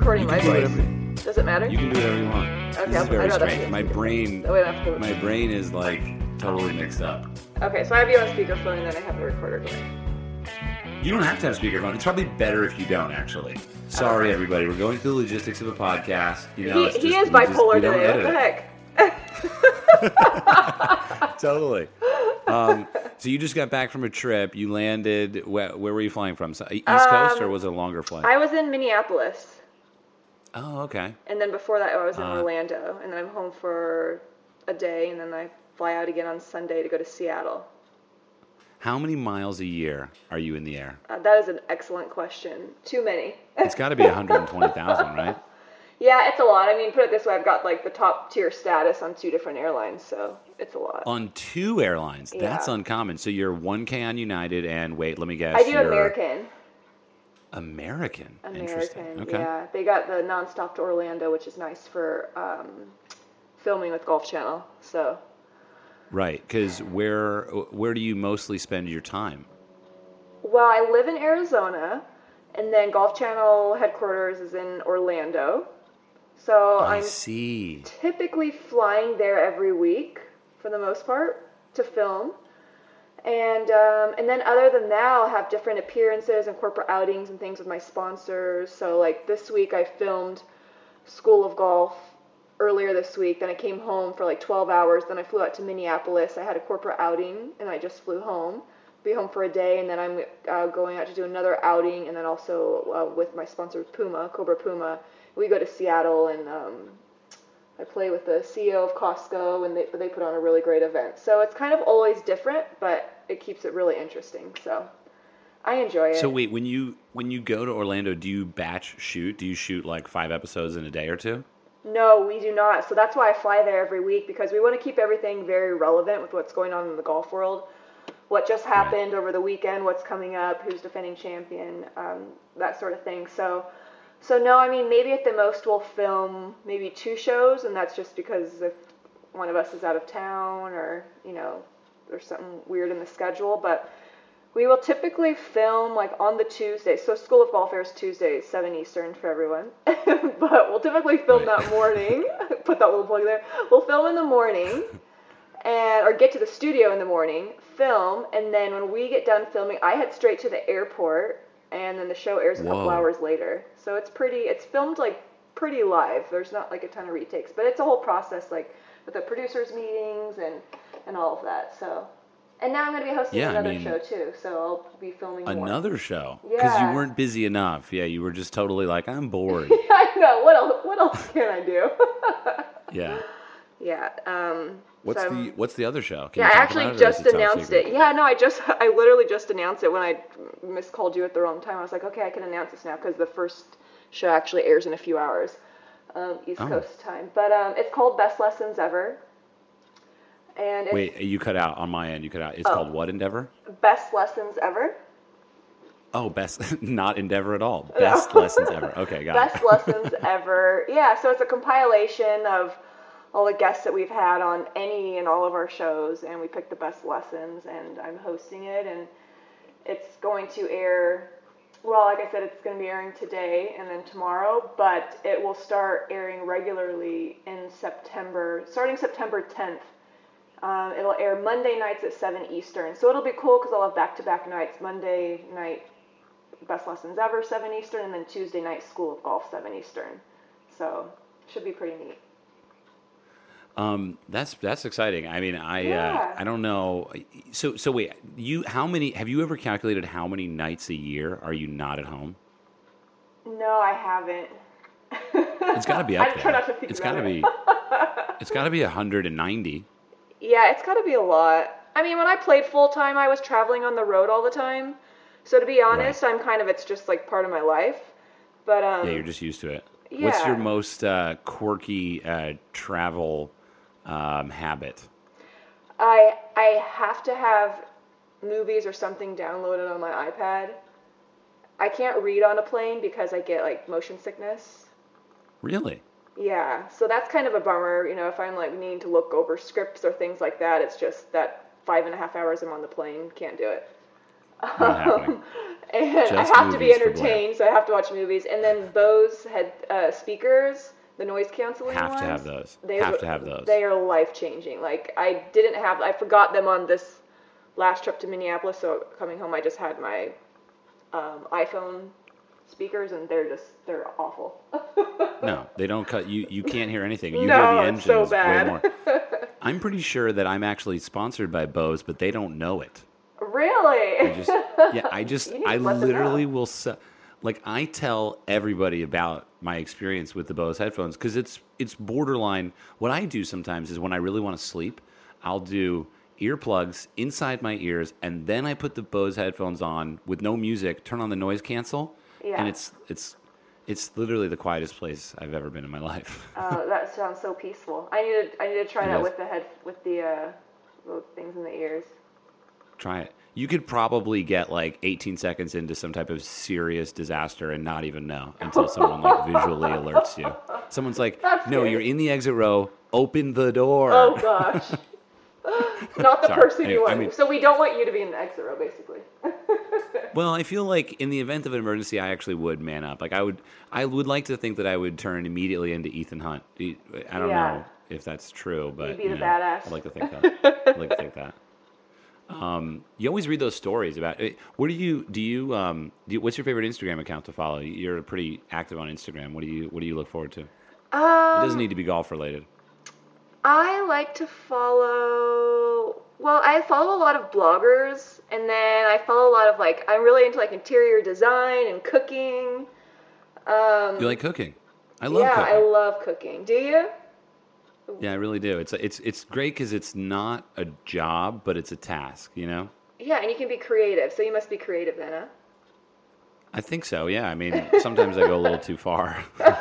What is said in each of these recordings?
recording You my do voice. whatever- Does it matter? You can do whatever you want. Okay, this is very strange. My brain, That way I don't have to. my brain is like totally mixed up. Okay, so I have you on speakerphone and then I have the recorder going. You don't have to have a speakerphone. It's probably better if you don't, actually. Sorry, everybody. We're going through the logistics of a podcast. You know, he it's he is just- bipolar today. What the heck? Totally. Um, so you just got back from a trip. You landed. Where, where were you flying from? East Coast, or was it a longer flight? Um, I was in Minneapolis, oh, okay. and then before that I was in Uh. Orlando, and then I'm home for a day, and then I fly out again on Sunday to go to Seattle. How many miles a year are you in the air? Uh, that is an excellent question. Too many. It's got to be 120,000, right? yeah, it's a lot. I mean, put it this way: I've got like the top tier status on two different airlines, so it's a lot. On two airlines. That's uncommon. So you're 1K on United, and wait, let me guess. I do you're American. American. American. Interesting. Okay. Yeah, they got the nonstop to Orlando, which is nice for um, filming with Golf Channel. So Right, because where where do you mostly spend your time? Well, I live in Arizona, and then Golf Channel headquarters is in Orlando. So I I'm see. typically flying there every week for the most part to film. And um, and then other than that, I'll have different appearances and corporate outings and things with my sponsors. So like this week, I filmed School of Golf earlier this week. Then I came home for like 12 hours. Then I flew out to Minneapolis. I had a corporate outing, and I just flew home. Be home for a day, and then I'm uh, going out to do another outing, and then also uh, with my sponsor Puma, Cobra Puma. We go to Seattle and um, I play with the CEO of Costco, and they they put on a really great event. So it's kind of always different, but it keeps it really interesting. So I enjoy it. So wait, when you when you go to Orlando, do you batch shoot? Do you shoot like five episodes in a day or two? no, we do not. So that's why I fly there every week because we want to keep everything very relevant with what's going on in the golf world. What just happened over the weekend? What's coming up? Who's defending champion? Um, that sort of thing. So. So no, I mean maybe at the most we'll film maybe two shows, and that's just because if one of us is out of town or you know there's something weird in the schedule. But we will typically film like on the Tuesday. So School of Golf airs Tuesdays, seven Eastern for everyone. but we'll typically film Right. that morning. Put that little plug there. We'll film in the morning. And, or get to the studio in the morning, film, and then when we get done filming, I head straight to the airport, and then the show airs a couple hours later. So it's pretty, it's filmed like pretty live. There's not like a ton of retakes, but it's a whole process, like with the producers' meetings and and all of that. So, and now I'm going to be hosting Yeah, I another mean- show too, so I'll be filming more. Another show because Yeah. you weren't busy enough. Yeah, you were just totally like, I'm bored. I know. What else? What else can I do? yeah. yeah. Um. What's so- the What's the other show? Can Yeah, I actually about it, or is just it announced it. Yeah, no, I just, I literally just announced it when I miscalled you at the wrong time. I was like, okay, I can announce this now because the first show actually airs in a few hours, um, East Oh. Coast time. But um, it's called Best Lessons Ever, and it's Wait, you cut out on my end. You cut out. It's Oh. called what Endeavor? Best Lessons Ever. Oh, best not Endeavor at all. Best lessons ever. Okay, got Best it. Best lessons Ever. Yeah, so it's a compilation of all the guests that we've had on any and all of our shows, and we picked the best lessons, and I'm hosting it, and it's going to air. Well, like I said, it's going to be airing today and then tomorrow, but it will start airing regularly in September, starting September 10th. Um, it'll air Monday nights at 7 Eastern. So it'll be cool because I'll have back to back nights Monday night, Best Lessons Ever, 7 Eastern, and then Tuesday night, School of Golf, 7 Eastern. So should be pretty neat. Um, that's that's exciting. I mean, I Yeah. uh, I don't know. So so wait, you how many have you ever calculated how many nights a year are you not at home? No, I haven't. It's got to be up there. try not to think it's got to be. It's got to be 190. Yeah, it's got to be a lot. I mean, when I played full time, I was traveling on the road all the time. So to be honest, I'm kind of it's just like part of my life. But um, Yeah, you're just used to it. What's your most uh, quirky uh, travel um, habit? I I have to have movies or something downloaded on my iPad. I can't read on a plane because I get like motion sickness. Really? Yeah, so that's kind of a bummer. You know, if I'm like needing to look over scripts or things like that, it's just that five and a half hours I'm on the plane can't do it. Happening. and Just I have to be movies for Blair. entertained, so I have to watch movies. And then Bose had uh, speakers, the noise canceling Have ones. to have those. They Have to have those. They are life changing. Like I didn't have, I forgot them on this last trip to Minneapolis. So coming home, I just had my um, iPhone speakers, and they're just they're awful. No, they don't cut you. You can't hear anything. You No, hear the it's so engines way more. I'm pretty sure that I'm actually sponsored by Bose, but they don't know it. really? I just, yeah, I just, I to let them literally will, se- like, I tell everybody about my experience with the Bose headphones because it's, it's borderline. What I do sometimes is when I really want to sleep, I'll do earplugs inside my ears, and then I put the Bose headphones on with no music, turn on the noise cancel, Yeah. and it's, it's, it's literally the quietest place I've ever been in my life. Oh, that sounds so peaceful. I need to I need to try It that is. with the head with the uh, little things in the ears. Try it. You could probably get like 18 seconds into some type of serious disaster and not even know until someone like visually alerts you. Someone's like, That's "No, scary. you're in the exit row. Open the door." Oh gosh. Not the Sorry. person Anyway, you I want. mean- so we don't want you to be in the exit row, basically. Well, I feel like in the event of an emergency, I actually would man up. Like I would, I would like to think that I would turn immediately into Ethan Hunt. I don't Yeah. know if that's true, but You'd be you know, badass. I'd like to think that. I'd like to think that. Um, you always read those stories about. eh, What do you do? You um, do you, what's your favorite Instagram account to follow? You're pretty active on Instagram. What do you What do you look forward to? It Um, doesn't need to be golf related. I like to follow. Well, I follow a lot of bloggers, and then I follow a lot of like. I'm really into like interior design and cooking. Um, You like cooking? I love yeah, cooking. I love cooking. Do you? Yeah, I really do. It's it's it's great because it's not a job, but it's a task. You know. Yeah, and you can be creative. So you must be creative then, huh? I think so. Yeah. I mean, sometimes I go a little too far.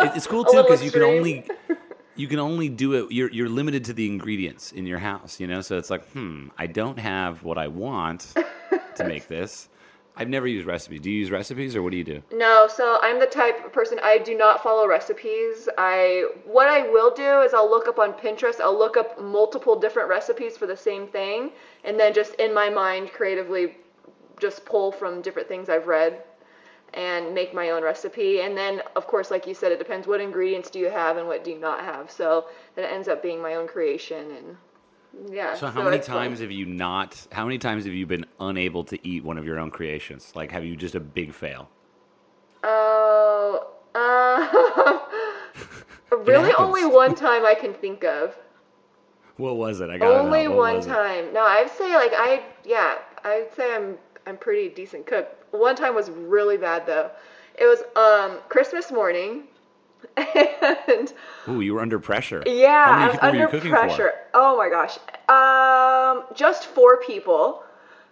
It's cool too because you can only you can only do it. You're you're limited to the ingredients in your house. You know, so it's like, hmm, I don't have what I want to make this. I've never used recipes. Do you use recipes or what do you do? No, so I'm the type of person I do not follow recipes. I what I will do is I'll look up on Pinterest, I'll look up multiple different recipes for the same thing and then just in my mind creatively just pull from different things I've read and make my own recipe. And then of course like you said it depends what ingredients do you have and what do you not have. So it ends up being my own creation and yeah. So how many it's fun. times have you not? How many times have you been unable to eat one of your own creations? Like, have you just a big fail? Oh, uh, really? Only one time I can think of. What was it? I got Only one was it? time. No, I'd say like I yeah, I'd say I'm I'm pretty decent cook. One time was really bad though. It was um Christmas morning, and Ooh, you were under pressure. yeah, many I was people were you under pressure. Oh my gosh, um, just four people.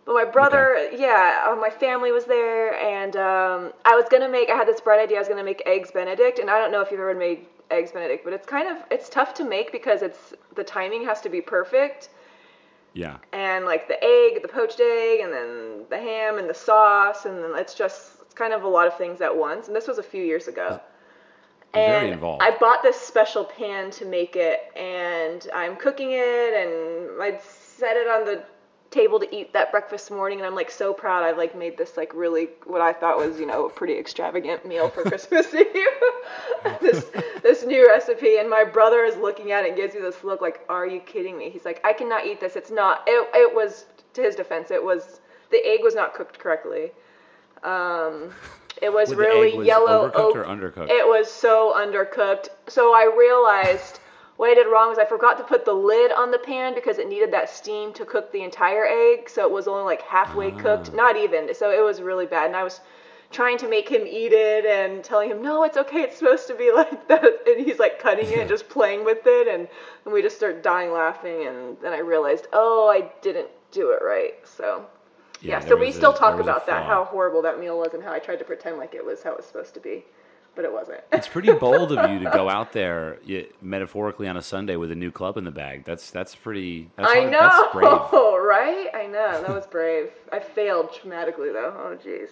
But my brother, yeah, uh, my family was there, and um, I was gonna make. I had this bright idea. I was gonna make eggs Benedict, and I don't know if you've ever made eggs Benedict, but it's kind of it's tough to make because it's the timing has to be perfect Yeah. and like the egg, the poached egg, and then the ham and the sauce, and then it's just it's kind of a lot of things at once. And this was a few years ago. Very involved. I bought this special pan to make it, and I'm cooking it, and I set it on the table to eat that breakfast morning, and I'm like so proud. I've like made this like really what I thought was you know a pretty extravagant meal for Christmas Eve. this this new recipe, and my brother is looking at it and gives me this look like, "Are you kidding me?" He's like, "I cannot eat this. It's not." It it was to his defense, it was the egg was not cooked correctly. Um, it was really was yellow overcooked oak. or undercooked? It was so undercooked. So I realized what I did wrong was I forgot to put the lid on the pan because it needed that steam to cook the entire egg. So it was only like halfway cooked, Ah. not even. So it was really bad. And I was trying to make him eat it and telling him, no, it's okay. It's supposed to be like that. And he's like cutting it, and just playing with it. And, and we just start dying laughing. And then I realized, oh, I didn't do it right. So yeah, there so we was a- still talk there was a about that, flaw. how horrible that meal was and how I tried to pretend like it was how it was supposed to be. But it wasn't. It's pretty bold of you to go out there y- metaphorically on a Sunday with a new club in the bag. That's that's pretty. That's I hard- That's brave. know, right? I know. That was brave. I failed dramatically though. Oh jeez.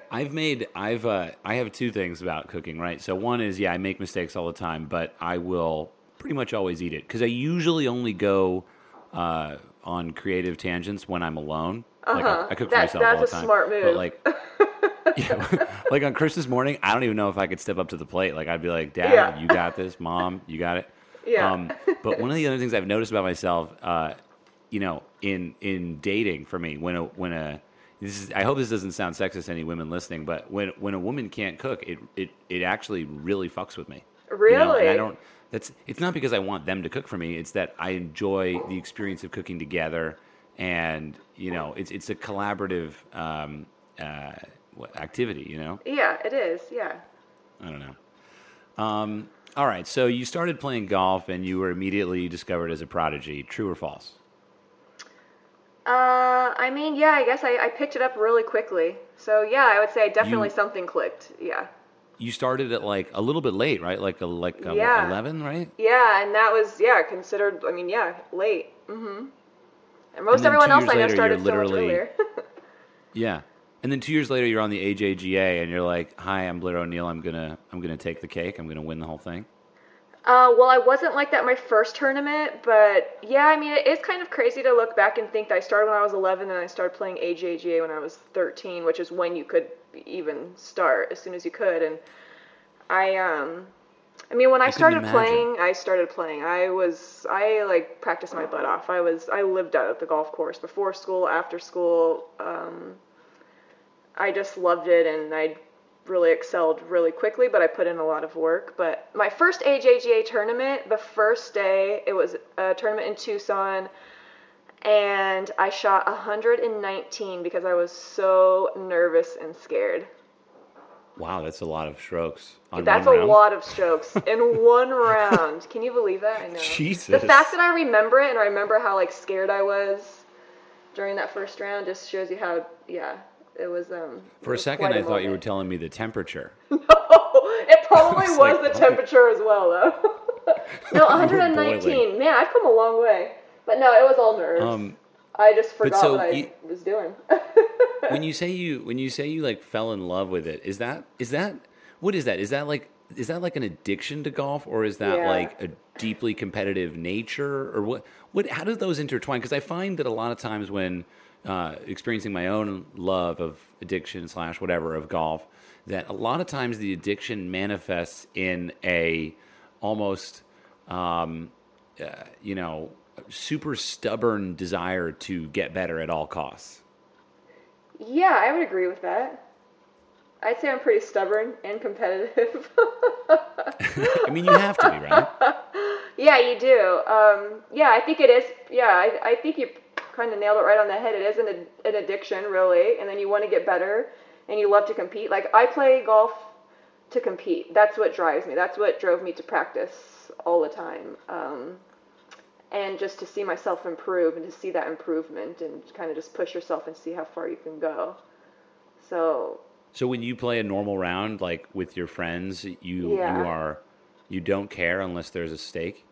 I've made I've uh, I have two things about cooking, right? So one is yeah, I make mistakes all the time, but I will pretty much always eat it because I usually only go uh, on creative tangents when I'm alone. Like Uh-huh. I, I cook for That- myself that's all the a time. smart But move. like, yeah, like on Christmas morning, I don't even know if I could step up to the plate. Like I'd be like, Dad, Yeah. you got this. Mom, you got it. Yeah. Um, but one of the other things I've noticed about myself, uh, you know, in in dating for me, when a when a this is, I hope this doesn't sound sexist to any women listening, but when when a woman can't cook, it it it actually really fucks with me. You know, and I don't. That's. It's not because I want them to cook for me. It's that I enjoy the experience of cooking together, and you know, it's it's a collaborative um, uh, activity. You know. Yeah, it is. Yeah. I don't know. Um, all right. So you started playing golf, and you were immediately discovered as a prodigy. True or false? Uh, I mean, yeah, I guess I, I picked it up really quickly. So yeah, I would say definitely You- something clicked. Yeah. You started at like a little bit late, right? Like a, like um, Yeah. eleven, right? Yeah, and that was yeah considered. I mean, yeah, late. Mm-hmm. And most And everyone else I know started so much earlier. Yeah. And then two years later, you're on the AJGA, and you're like, "Hi, I'm Blair O'Neal. I'm gonna I'm gonna take the cake. I'm gonna win the whole thing." Uh, well, I wasn't like that my first tournament, but yeah, I mean, it is kind of crazy to look back and think that I started when I was 11 and I started playing AJGA when I was 13, which is when you could even start as soon as you could. And I, um, I mean, when I, couldn't started playing, I started playing. I was, I like practiced my butt off. I was, I lived out at the golf course before school, after school. Um, I just loved it and I really excelled really quickly, but I put in a lot of work. But my first AJGA tournament, the first day, it was a tournament in Tucson, and I shot 119 because I was so nervous and scared. Wow, that's a lot of strokes. On That's a round. lot of strokes in one round. Can you believe that? I know. Jesus. The fact that I remember it and I remember how like scared I was during that first round just shows you how yeah it was um. For a second, I thought you were telling me the temperature. No, it probably was was like, the what? temperature as well, though. no, 119. Man, I've come a long way. But no, it was all nerves. Um, I just forgot so what I was doing. When you say you when you say you like fell in love with it, is that is that what is that? Is that like is that like an addiction to golf, or is that Yeah. like a deeply competitive nature, or what? What? How do those intertwine? Because I find that a lot of times when uh, experiencing my own love of addiction slash whatever of golf, that a lot of times the addiction manifests in a almost um, uh, you know super stubborn desire to get better at all costs. Yeah, I would agree with that. I'd say I'm pretty stubborn and competitive. I mean, you have to be, right? yeah, you do. Um, yeah, I think it is. Yeah, I, I think you kind of nailed it right on the head. It is an, an addiction, really, and then you want to get better and you love to compete. Like, I play golf to compete. That's what drives me. That's what drove me to practice all the time. Um, and just to see myself improve and to see that improvement and kind of just push yourself and see how far you can go. So, So when you play a normal round, like with your friends, you Yeah. you are you don't care unless there's a stake.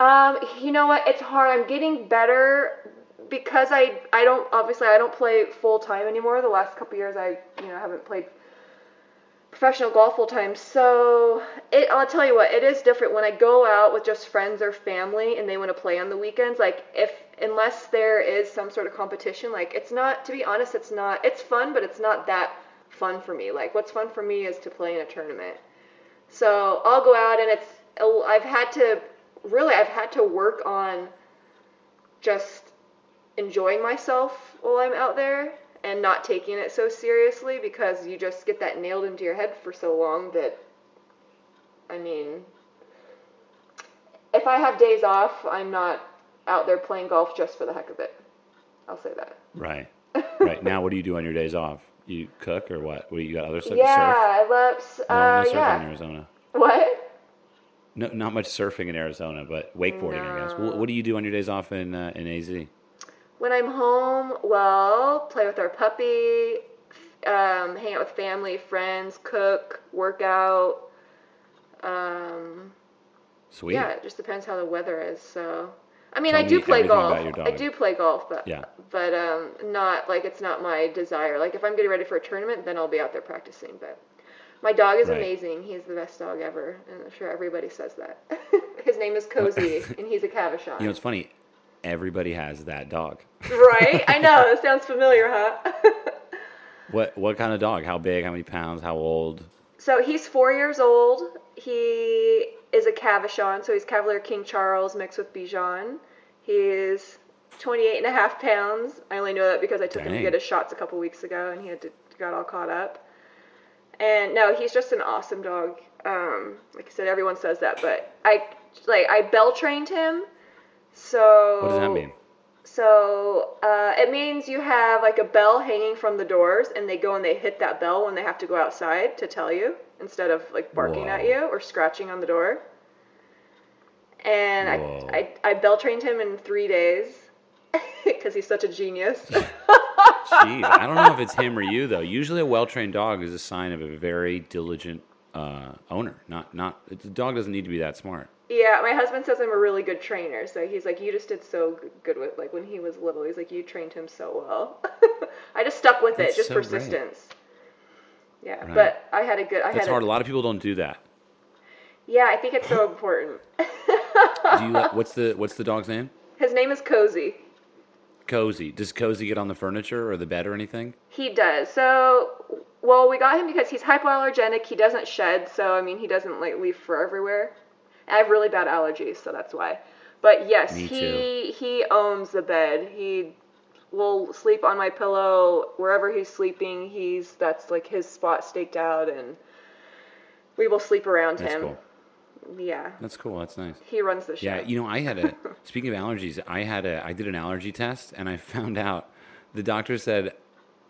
Um, you know what? It's hard. I'm getting better because I I don't obviously I don't play full time anymore. The last couple years I you know haven't played professional golf full time. So it I'll tell you what, it is different when I go out with just friends or family and they want to play on the weekends. Like if unless there is some sort of competition, like it's not to be honest, it's not it's fun, but it's not that fun for me. Like what's fun for me is to play in a tournament. So I'll go out and it's I've had to really I've had to work on just enjoying myself while I'm out there and not taking it so seriously because you just get that nailed into your head for so long that I mean if I have days off, I'm not out there playing golf just for the heck of it. I'll say that. Right. Right. now, what do you do on your days off? You cook or what? What you got other stuff yeah, to surf? I love s- No, uh, no surfing in. Arizona. What? No, not much surfing in Arizona, but wakeboarding, I guess. What, what do you do on your days off in uh, in AZ? When I'm home, well, play with our puppy, um, hang out with family, friends, cook, work out. Um, Sweet. yeah, it just depends how the weather is. So, I mean, Tell I do me play golf. I do play golf, but Yeah. but um, not like it's not my desire. Like if I'm getting ready for a tournament, then I'll be out there practicing. But my dog is Right. amazing. He's the best dog ever, and I'm sure everybody says that. His name is Cozy, and he's a Cavachon. You know, it's funny. Everybody has that dog. right? I know. It sounds familiar, huh? What what kind of dog? How big? How many pounds? How old? so he's four years old. He is a Cavachon, so he's Cavalier King Charles mixed with Bichon. He is 28 and a half pounds. I only know that because I took him to get his shots a couple weeks ago, and he had to got all caught up. And no, he's just an awesome dog. Um, like I said, everyone says that, but I like I bell trained him. So What does that mean? So uh, it means you have like a bell hanging from the doors, and they go and they hit that bell when they have to go outside to tell you, instead of like barking at you or scratching on the door. And Whoa. I, I I bell trained him in three days because he's such a genius. Jeez, I don't know if it's him or you though. Usually, a well-trained dog is a sign of a very diligent uh, owner. Not not the dog doesn't need to be that smart. Yeah, my husband says I'm a really good trainer, so he's like, you just did so good with like when he was little. He's like, you trained him so well. I just stuck with That's it, just so great. persistence. Yeah, Right. but I had a good. I That's had hard. A, A lot of people don't do that. Yeah, I think it's so important. Do you? what's the what's the dog's name? His name is Cozy. Cozy. Does Cozy get on the furniture or the bed or anything? He does. So, well, we got him because he's hypoallergenic. He doesn't shed, so I mean, he doesn't like leave fur everywhere. I have really bad allergies, so that's why. But yes, Me he he owns the bed. He will sleep on my pillow wherever he's sleeping. He's that's like his spot staked out, and we will sleep around That's him. cool. Yeah, That's cool. That's nice. he runs the show. Yeah, you know, I had a speaking of allergies, I had a I did an allergy test and I found out the doctor said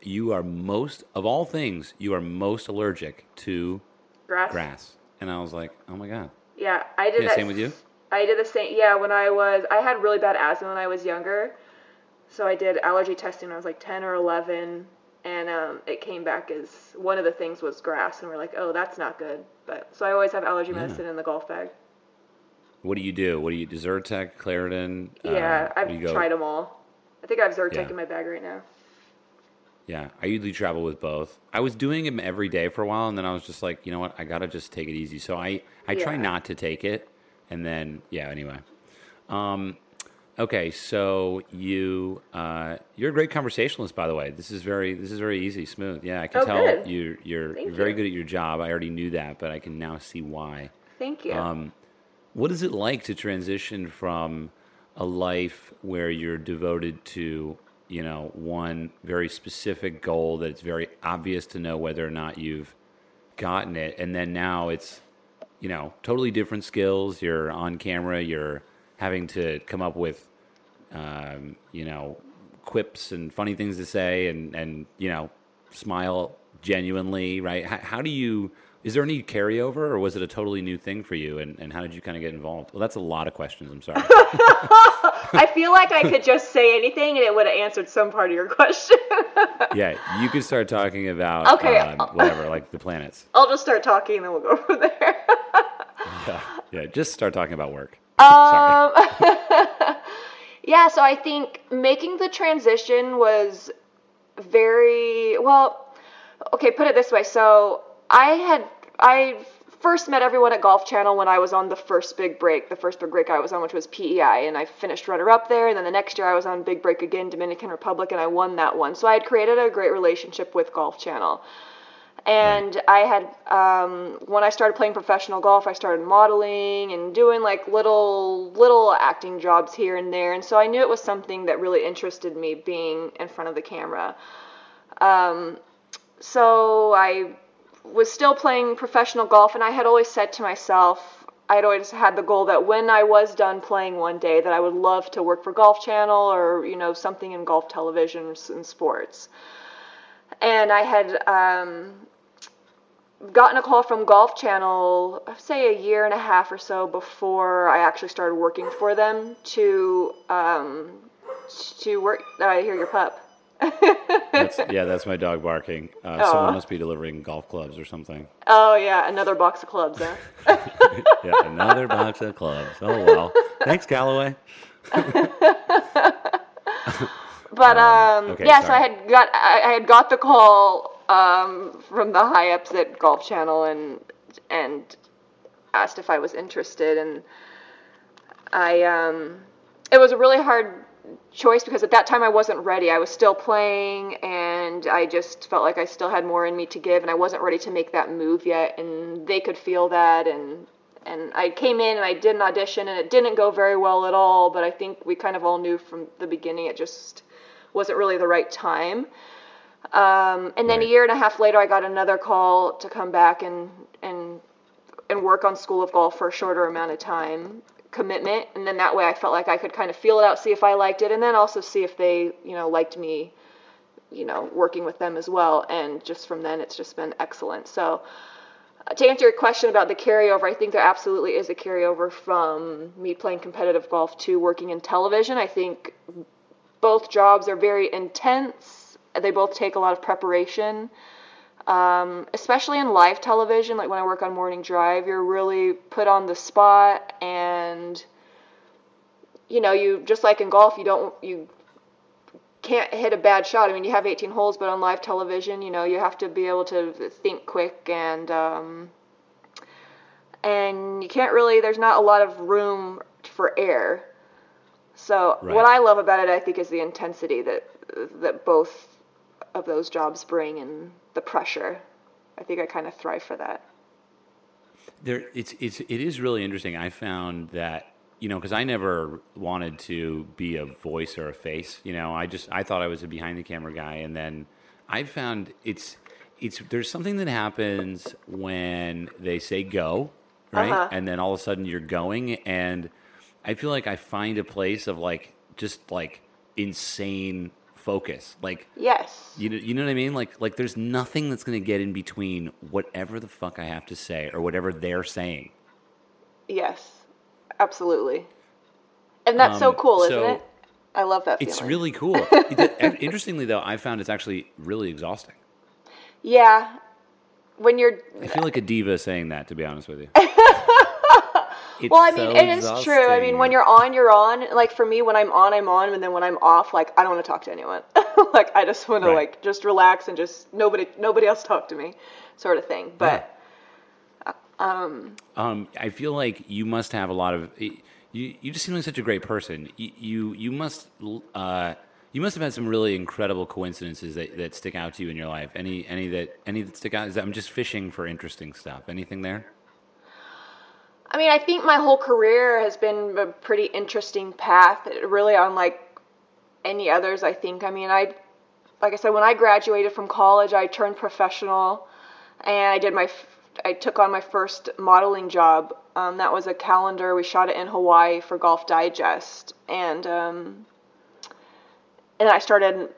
you are most of all things, you are most allergic to grass. grass. And I was like, "Oh my god." Yeah, I did Yeah, that. same with you? I did the same. Yeah, when I was, I had really bad asthma when I was younger, so I did allergy testing when I was like 10 or 11, and um, it came back as one of the things was grass, and we're like, oh, that's not good. But so I always have allergy medicine in the golf bag. What do you do? What do you Zyrtec, Claritin? uh, yeah, what I've do you go- tried them all. I think I have Zyrtec Yeah. in my bag right now. Yeah, I usually travel with both. I was doing them every day for a while, and then I was just like, you know what, I gotta just take it easy. So I I try not to take it, and then yeah. Anyway, um, okay. So you uh, you're a great conversationalist, by the way. This is very this is very easy, smooth. Yeah, I can Oh, tell good. you you're Thank very you. good at your job. I already knew that, but I can now see why. Thank you. Um, what is it like to transition from a life where you're devoted to, you know, one very specific goal that it's very obvious to know whether or not you've gotten it, and then now it's, you know, totally different skills. You're on camera. You're having to come up with, um, you know, quips and funny things to say, and and you know, smile genuinely. Right? How, how do you? Is there any carryover, or was it a totally new thing for you? And, and how did you kind of get involved? Well, that's a lot of questions. I'm sorry. I feel like I could just say anything and it would have answered some part of your question. yeah, you could start talking about Okay. um, whatever, like the planets. I'll just start talking and then we'll go from there. Yeah, yeah. Just start talking about work. Um, yeah, so I think making the transition was very well. Okay, put it this way. So I had I first met everyone at Golf Channel when I was on the first big break, the first big break I was on, which was PEI, and I finished runner up there. And then the next year I was on big break again, Dominican Republic, and I won that one. So I had created a great relationship with Golf Channel. And I had, um, when I started playing professional golf, I started modeling and doing like little, little acting jobs here and there. And so I knew it was something that really interested me being in front of the camera. Um, so I was still playing professional golf, and I had always said to myself, I'd always had the goal that when I was done playing one day, that I would love to work for Golf Channel or you know something in golf television and sports. And I had um, gotten a call from Golf Channel, say a year and a half or so before I actually started working for them to um, to work. I hear your pup. That's, yeah, that's my dog barking. Uh, someone must be delivering golf clubs or something. Oh yeah, another box of clubs, huh? Yeah, another box of clubs. Oh well. Thanks, Callaway. But um, okay, yeah, so I had got I, I had got the call um, from the high ups at Golf Channel and and asked if I was interested, and I um, it was a really hard choice because at that time I wasn't ready. I was still playing and I just felt like I still had more in me to give and I wasn't ready to make that move yet and they could feel that and and I came in and I did an audition and it didn't go very well at all, but I think we kind of all knew from the beginning it just wasn't really the right time. Um, and then right. a year and a half later, I got another call to come back and and and work on School of Golf for a shorter amount of time commitment and then that way I felt like I could kind of feel it out see if I liked it and then also see if they you know liked me you know working with them as well and just from then it's just been excellent. So uh, to answer your question about the carryover I think there absolutely is a carryover from me playing competitive golf to working in television. I think both jobs are very intense. They both take a lot of preparation um, especially in live television, like when I work on Morning Drive, you're really put on the spot, and you know, you just like in golf, you don't you can't hit a bad shot. I mean, you have 18 holes, but on live television, you know, you have to be able to think quick and um, and you can't really. There's not a lot of room for air. So right. what I love about it, I think, is the intensity that that both of those jobs bring and the pressure. I think I kind of thrive for that. There, it's it's it is really interesting. I found that you know because I never wanted to be a voice or a face. You know, I just I thought I was a behind the camera guy, and then I found it's it's there's something that happens when they say go, right, uh-huh. and then all of a sudden you're going, and I feel like I find a place of like just like insane focus. Like yes, you know, you know what I mean. Like like there's nothing that's going to get in between whatever the fuck I have to say or whatever they're saying. Yes, absolutely, and that's um, so cool, so isn't it? I love that. Feeling. It's really cool. Interestingly, though, I found it's actually really exhausting. Yeah, when you're. I feel like a diva saying that, to be honest with you. It's well, I mean, so it is true. I mean, when you're on, you're on. Like for me, when I'm on, I'm on, and then when I'm off, like I don't want to talk to anyone. like I just want right. to like just relax and just nobody nobody else talk to me, sort of thing. But yeah. um, um, I feel like you must have a lot of. You you just seem like such a great person. You you, you must. Uh, you must have had some really incredible coincidences that, that stick out to you in your life. Any any that any that stick out? Is that I'm just fishing for interesting stuff. Anything there? I mean, I think my whole career has been a pretty interesting path, really unlike any others, I think. I mean, I, like I said, when I graduated from college, I turned professional and I did my, I took on my first modeling job. Um, that was a calendar. We shot it in Hawaii for Golf Digest. And, um, and I started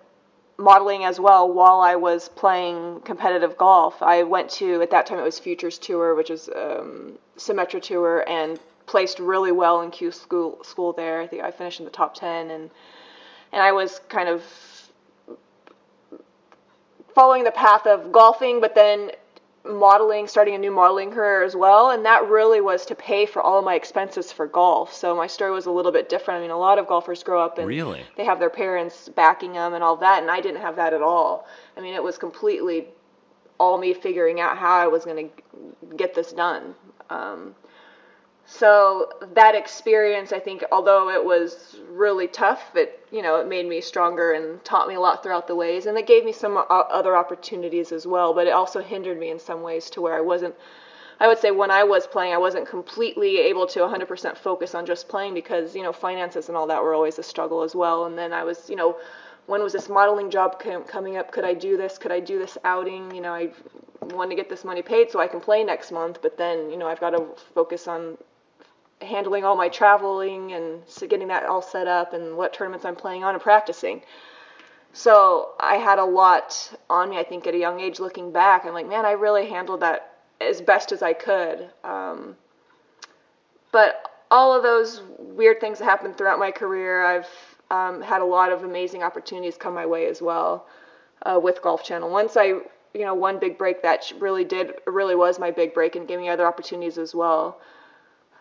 modeling as well while I was playing competitive golf. I went to at that time it was Futures Tour, which is um, Symetra Tour, and placed really well in Q school school there. I think I finished in the top ten, and and I was kind of following the path of golfing, but then modeling, starting a new modeling career as well, and that really was to pay for all my expenses for golf. So my story was a little bit different. I mean, a lot of golfers grow up and really? they have their parents backing them and all that, and I didn't have that at all. I mean, it was completely all me figuring out how I was going to get this done. Um, so that experience, I think, although it was really tough, it you know it made me stronger and taught me a lot throughout the ways, and it gave me some other opportunities as well. But it also hindered me in some ways to where I wasn't. I would say when I was playing, I wasn't completely able to 100% focus on just playing because you know finances and all that were always a struggle as well. And then I was you know when was this modeling job com- coming up? Could I do this? Could I do this outing? You know, I want to get this money paid so I can play next month, but then you know I've got to focus on handling all my traveling and getting that all set up and what tournaments I'm playing on and practicing. So I had a lot on me, I think, at a young age looking back. I'm like, man, I really handled that as best as I could. Um, but all of those weird things that happened throughout my career, I've um, had a lot of amazing opportunities come my way as well uh, with Golf Channel. Once I, you know, one big break that really did, really was my big break and gave me other opportunities as well.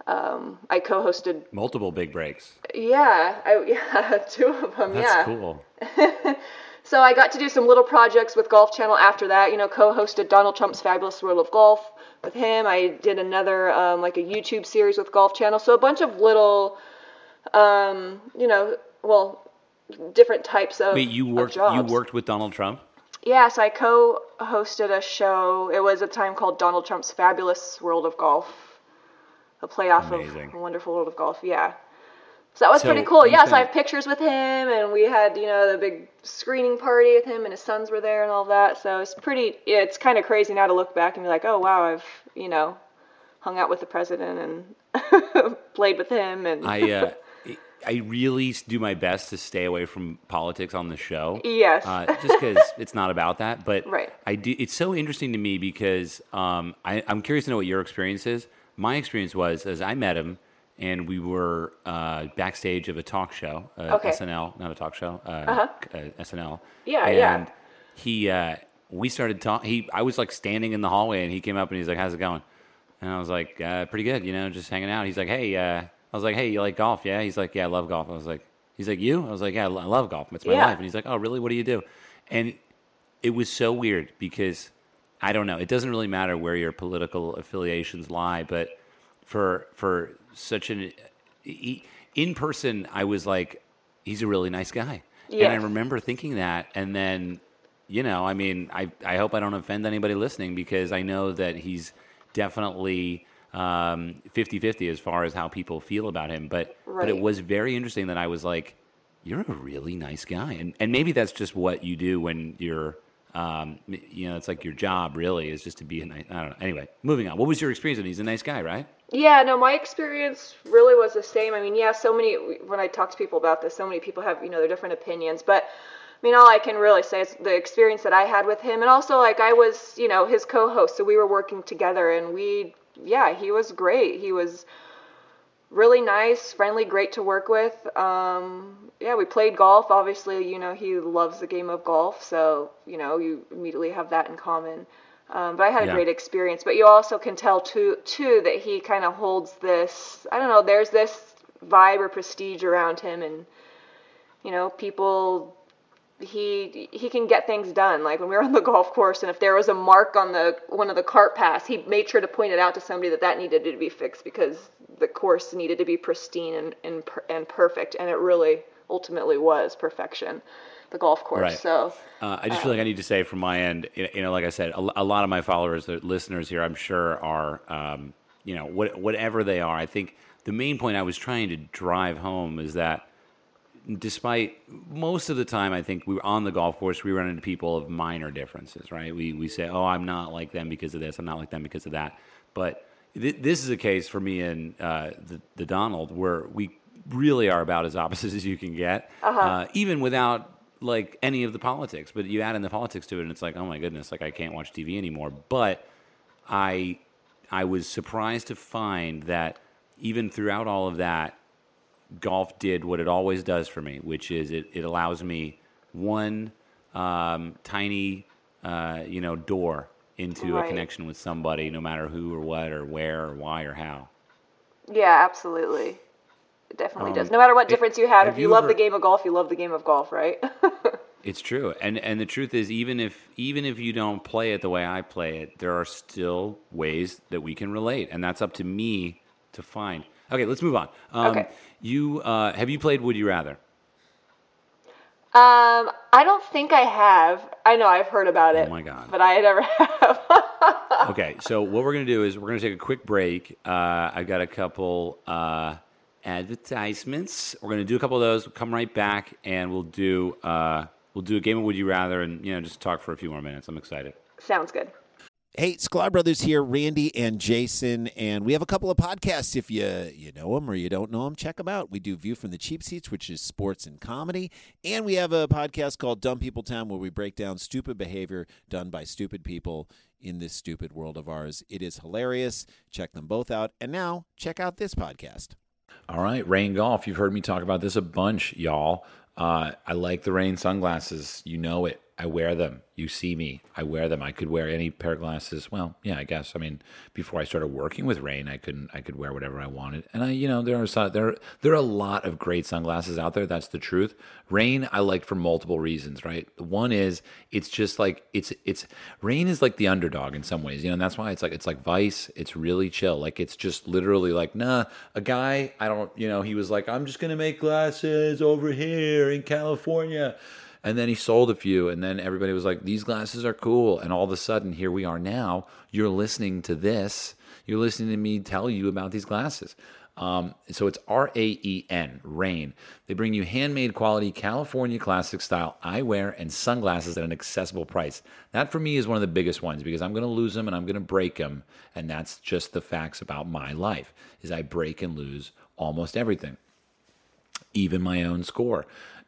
Um, I co-hosted multiple big breaks. Yeah, I, yeah, two of them. That's yeah, cool. so I got to do some little projects with Golf Channel after that. You know, co-hosted Donald Trump's Fabulous World of Golf with him. I did another um, like a YouTube series with Golf Channel. So a bunch of little um, you know, well, different types of Wait, you worked you worked with Donald Trump? Yeah, so I co-hosted a show. It was a time called Donald Trump's Fabulous World of Golf, a playoff Amazing. of a Wonderful World of Golf. Yeah, so that was So pretty cool. Yeah, so I have pictures with him, and we had you know the big screening party with him, and his sons were there and all that. So it's pretty. yeah, It's kind of crazy now to look back and be like, oh wow, I've you know hung out with the president and played with him, and I uh, I really do my best to stay away from politics on the show. yes, uh, just because it's not about that. But Right. I do. It's so interesting to me because um, I, I'm curious to know what your experience is. My experience was as I met him, and we were uh, backstage of a talk show, uh, Okay. SNL, not a talk show, uh, uh SNL. Yeah, and yeah. He, uh, we started talking. He, I was like standing in the hallway, and he came up and he's like, "How's it going?" And I was like, uh, "Pretty good, you know, just hanging out." He's like, "Hey," uh, I was like, "Hey, you like golf?" Yeah. He's like, "Yeah, I love golf." I was like, "He's like you?" I was like, "Yeah, I I love golf. It's my Yeah. life." And he's like, "Oh, really? What do you do?" And it was so weird because I don't know. It doesn't really matter where your political affiliations lie, but for for such an in person, I was like, he's a really nice guy, and I remember thinking that, and then you know, I mean, I I hope I don't offend anybody listening because I know that he's definitely um 50-50 as far as how people feel about him. But but it was very interesting that I was like you're a really nice guy. And and maybe that's just what you do when you're um you know it's like your job really is just to be a nice I don't know anyway moving on what was your experience with him? he's a nice guy right Yeah, no, my experience really was the same. I mean, yeah, so many when I talk to people about this, so many people have you know their different opinions, but I mean, all I can really say is the experience that I had with him, and also like I was, you know, his co-host, so we were working together, and we, yeah, he was great. He was really nice, friendly, great to work with. Um, yeah, we played golf. Obviously, you know, he loves the game of golf, so you know, you immediately have that in common. Um, but I had a Yeah. great experience. But you also can tell too, too that he kind of holds this. I don't know. There's this vibe or prestige around him, and you know, people. He he can get things done. Like when we were on the golf course, and if there was a mark on the one of the cart paths, he made sure to point it out to somebody that that needed to be fixed because the course needed to be pristine and and, and perfect, and it really ultimately was perfection, the golf course. Right. So Uh, I just feel like I need to say from my end, you you know, like I said, a, a lot of my followers, the listeners here, I'm sure are, um, you know, what, whatever they are. I think the main point I was trying to drive home is that despite most of the time, I think we were on the golf course, we run into people of minor differences, right? We, we say, oh, I'm not like them because of this, I'm not like them because of that. But th- this is a case for me and uh, the, the Donald where we really are about as opposite as you can get, uh even without like any of the politics. But you add in the politics to it, and it's like, oh my goodness, like I can't watch TV anymore. But I I was surprised to find that even throughout all of that, golf did what it always does for me, which is it, it allows me one um, tiny uh, you know door into a connection with somebody, no matter who or what or where or why or how. yeah, absolutely. It definitely Um, does. No matter what it- difference you have, have if you, you love ever- the game of golf, you love the game of golf, right? It's true, and and the truth is, even if even if you don't play it the way I play it, there are still ways that we can relate, and that's up to me to find. Okay, let's move on. Um, Okay. You uh, have you played Would You Rather? Um, I don't think I have. I know I've heard about it. Oh my God. But I never have. Okay, so what we're gonna do is we're gonna take a quick break. Uh, I've got a couple uh, advertisements. We're gonna do a couple of those. We'll come right back, and we'll do uh, we'll do a game of Would You Rather, and you know just talk for a few more minutes. I'm excited. Sounds good. Hey, Sklar Brothers here, Randy and Jason, and we have a couple of podcasts. If you you know them or you don't know them, check them out. We do View from the Cheap Seats, which is sports and comedy, and we have a podcast called Dumb People Town, where we break down stupid behavior done by stupid people in this stupid world of ours. It is hilarious. Check them both out, and now check out this podcast. All right, RAEN Golf. You've heard me talk about this a bunch, y'all. Uh, I like the RAEN sunglasses. You know it. I wear them. You see me. I wear them. I could wear any pair of glasses. Well, yeah, I guess. I mean, before I started working with RAEN, I couldn't. I could wear whatever I wanted. And I, you know, there are there there are a lot of great sunglasses out there. That's the truth. RAEN, I liked for multiple reasons. Right. One is it's just like it's it's RAEN is like the underdog in some ways. You know, and that's why it's like it's like Vice. It's really chill. Like it's just literally like nah. A guy, I don't. You know, he was like, I'm just gonna make glasses over here in California. And then he sold a few, and then everybody was like, These glasses are cool. And all of a sudden, here we are now. You're listening to this. You're listening to me tell you about these glasses. Um, so it's R A E N, RAEN. They bring you handmade quality California classic style eyewear and sunglasses at an accessible price. That for me is one of the biggest ones because I'm going to lose them and I'm going to break them, and that's just the facts about my life. Is I break and lose almost everything, even my own score.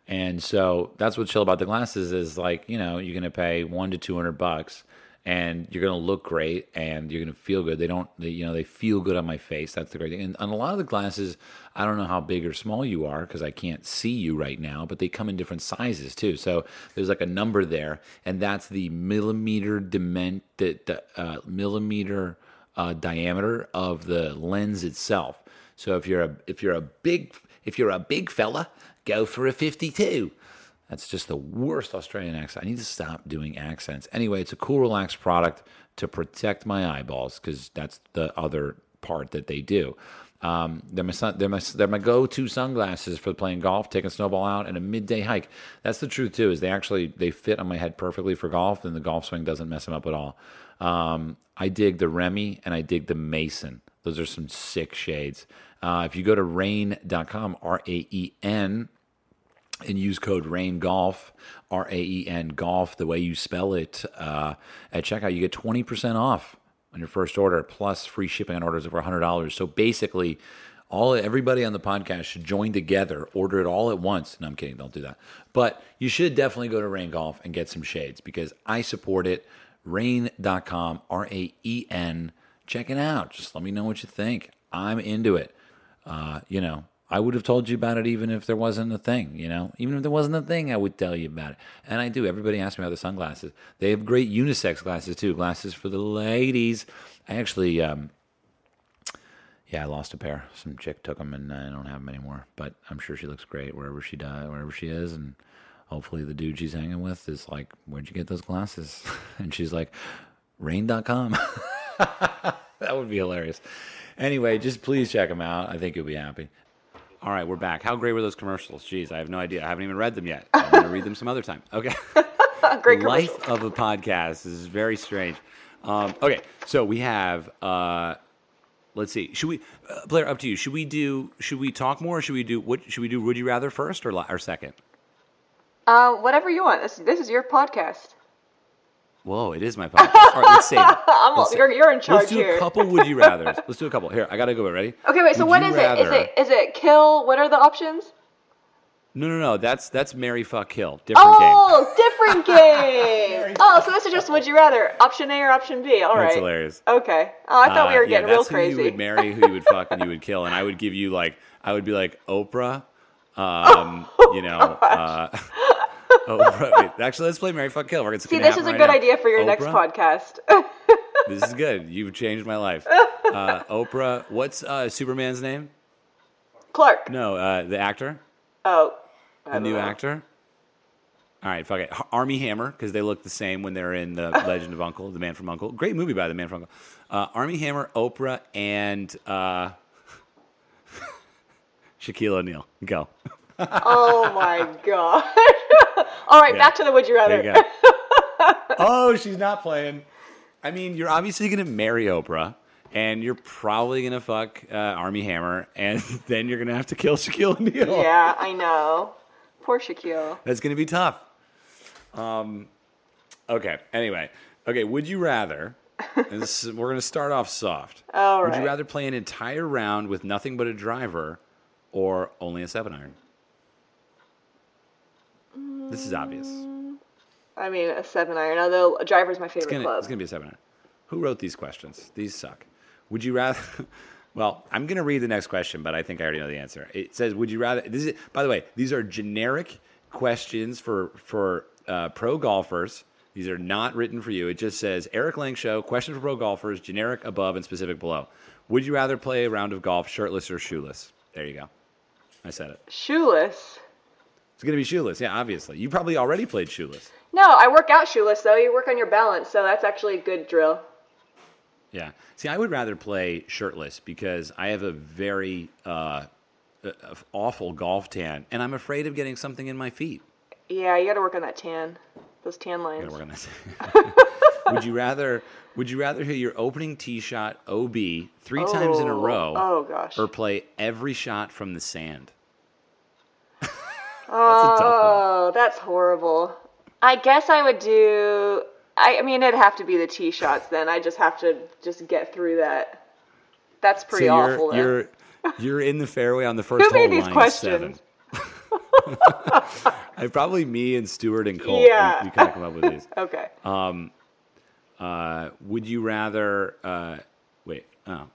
And so that's what's chill about the glasses is like, you know, you're going to pay one to 200 bucks and you're going to look great and you're going to feel good. They don't, they, you know, they feel good on my face. That's the great thing. And on a lot of the glasses, I don't know how big or small you are because I can't see you right now, but they come in different sizes too. So there's like a number there, and that's the millimeter dement, the, the uh, millimeter uh, diameter of the lens itself. So if you're a if you're a big if you're a big fella, go for a 52. That's just the worst Australian accent. I need to stop doing accents. Anyway, it's a cool, relaxed product to protect my eyeballs because that's the other part that they do. Um, they're my they're my they're my go-to sunglasses for playing golf, taking snowball out, and a midday hike. That's the truth too. Is they actually they fit on my head perfectly for golf, and the golf swing doesn't mess them up at all. Um, I dig the Remmy and I dig the Mason. Those are some sick shades. Uh, if you go to raen.com, R A E N, and use code RAEN GOLF, R A E N golf, the way you spell it, uh, at checkout, you get 20% off on your first order, plus free shipping on orders over $100. So basically, all everybody on the podcast should join together, order it all at once. No, I'm kidding, don't do that. But you should definitely go to RAEN Golf and get some shades because I support it. Raen.com, R A E N. Check it out. Just let me know what you think. I'm into it. Uh, you know, I would have told you about it even if there wasn't a thing, you know? Even if there wasn't a thing, I would tell you about it. And I do. Everybody asks me about the sunglasses. They have great unisex glasses too, glasses for the ladies. I actually, um, yeah, I lost a pair. Some chick took them and I don't have them anymore. But I'm sure she looks great wherever she does, wherever she is. And hopefully the dude she's hanging with is like, where'd you get those glasses? And she's like, raen.com. that would be hilarious. Anyway, just please check them out. I think you'll be happy. All right, we're back. How great were those commercials? Jeez, I have no idea. I haven't even read them yet. I'm going to read them some other time. Okay. Great Life of a podcast is very strange. Um, okay, so we have. Uh, let's see. Should we, uh, Blair? Up to you. Should we do? Should we talk more? Or should we do? What should we do? Would you rather first or, or second? Uh, whatever you want. This, this is your podcast. Whoa, it is my podcast. All right, let's save it. I'm, Let's, you're, you're in charge let's do here. a couple. Would you rather? let's do a couple. Here, I gotta go. Ready? Okay, wait. So Would what is it? Is rather- it is it kill? What are the options? No, no, no. That's that's Marry Fuck Kill. Different game. Oh, different game. oh, so this is just would you rather option A or option B? All right. That's hilarious. Okay. Oh, I thought we Uh, were yeah, getting real that's who crazy. you would marry, who you would fuck, and you would kill, and I would give you like I would be like Oprah, um, you know, uh, Oprah. Wait, actually, let's play Marry Fuck Kill. We're gonna See, this is a good idea for your next podcast. This is good. You've changed my life. Uh, Oprah. What's uh, Superman's name? Clark. No, uh, the actor, Oh. I the new know. actor. All right, fuck it. Armie Hammer, because they look the same when they're in the Legend of Uncle, The Man from Uncle. Great movie by The Man from Uncle. Uh, Armie Hammer, Oprah, and uh, Shaquille O'Neal. Go. Oh my god. All right, Yeah. back to the would you rather. There you go. oh, she's not playing. I mean, you're obviously going to marry Oprah, and you're probably going to fuck uh, Armie Hammer, and then you're going to have to kill Shaquille O'Neal. yeah, I know. Poor Shaquille. That's going to be tough. Um, okay. Anyway, okay. Would you rather? this is- we're going to start off soft. All Would you rather play an entire round with nothing but a driver, or only a seven iron? This is obvious. I mean, a seven iron. Although a driver's my It's favorite gonna, club. it's gonna be a seven iron. Who wrote these questions? These suck. Would you rather? Well, I'm gonna read the next question, but I think I already know the answer. It says, "Would you rather?" This is, by the way, these are generic questions for for uh, pro golfers. These are not written for you. It just says Erik Lang Show, question for pro golfers, generic above and specific below. Would you rather play a round of golf shirtless or shoeless? There you go. I said it. Shoeless. It's going to be shoeless. Yeah, obviously. You probably already played shoeless. No, I work out shoeless though. You work on your balance, so that's actually a good drill. Yeah. See, I would rather play shirtless because I have a very uh, awful golf tan, and I'm afraid of getting something in my feet. Yeah, you got to work on that tan, those tan lines. Gotta work on that. would you rather? Would you rather hit your opening tee shot OB three times in a Oh, row, Oh gosh. or play every shot from the sand? Oh, a tough one. that's horrible. I guess I would do. I, I mean, it'd have to be the tee shots then. I just have to just get through that. That's pretty so you're, awful. then. You're you're in the fairway on the first Who hole. made these line questions? Seven. I probably me and Stuart and Cole. Yeah. We, we kind of come up with these. okay. Um, Uh, would you rather? Uh, wait. Oh,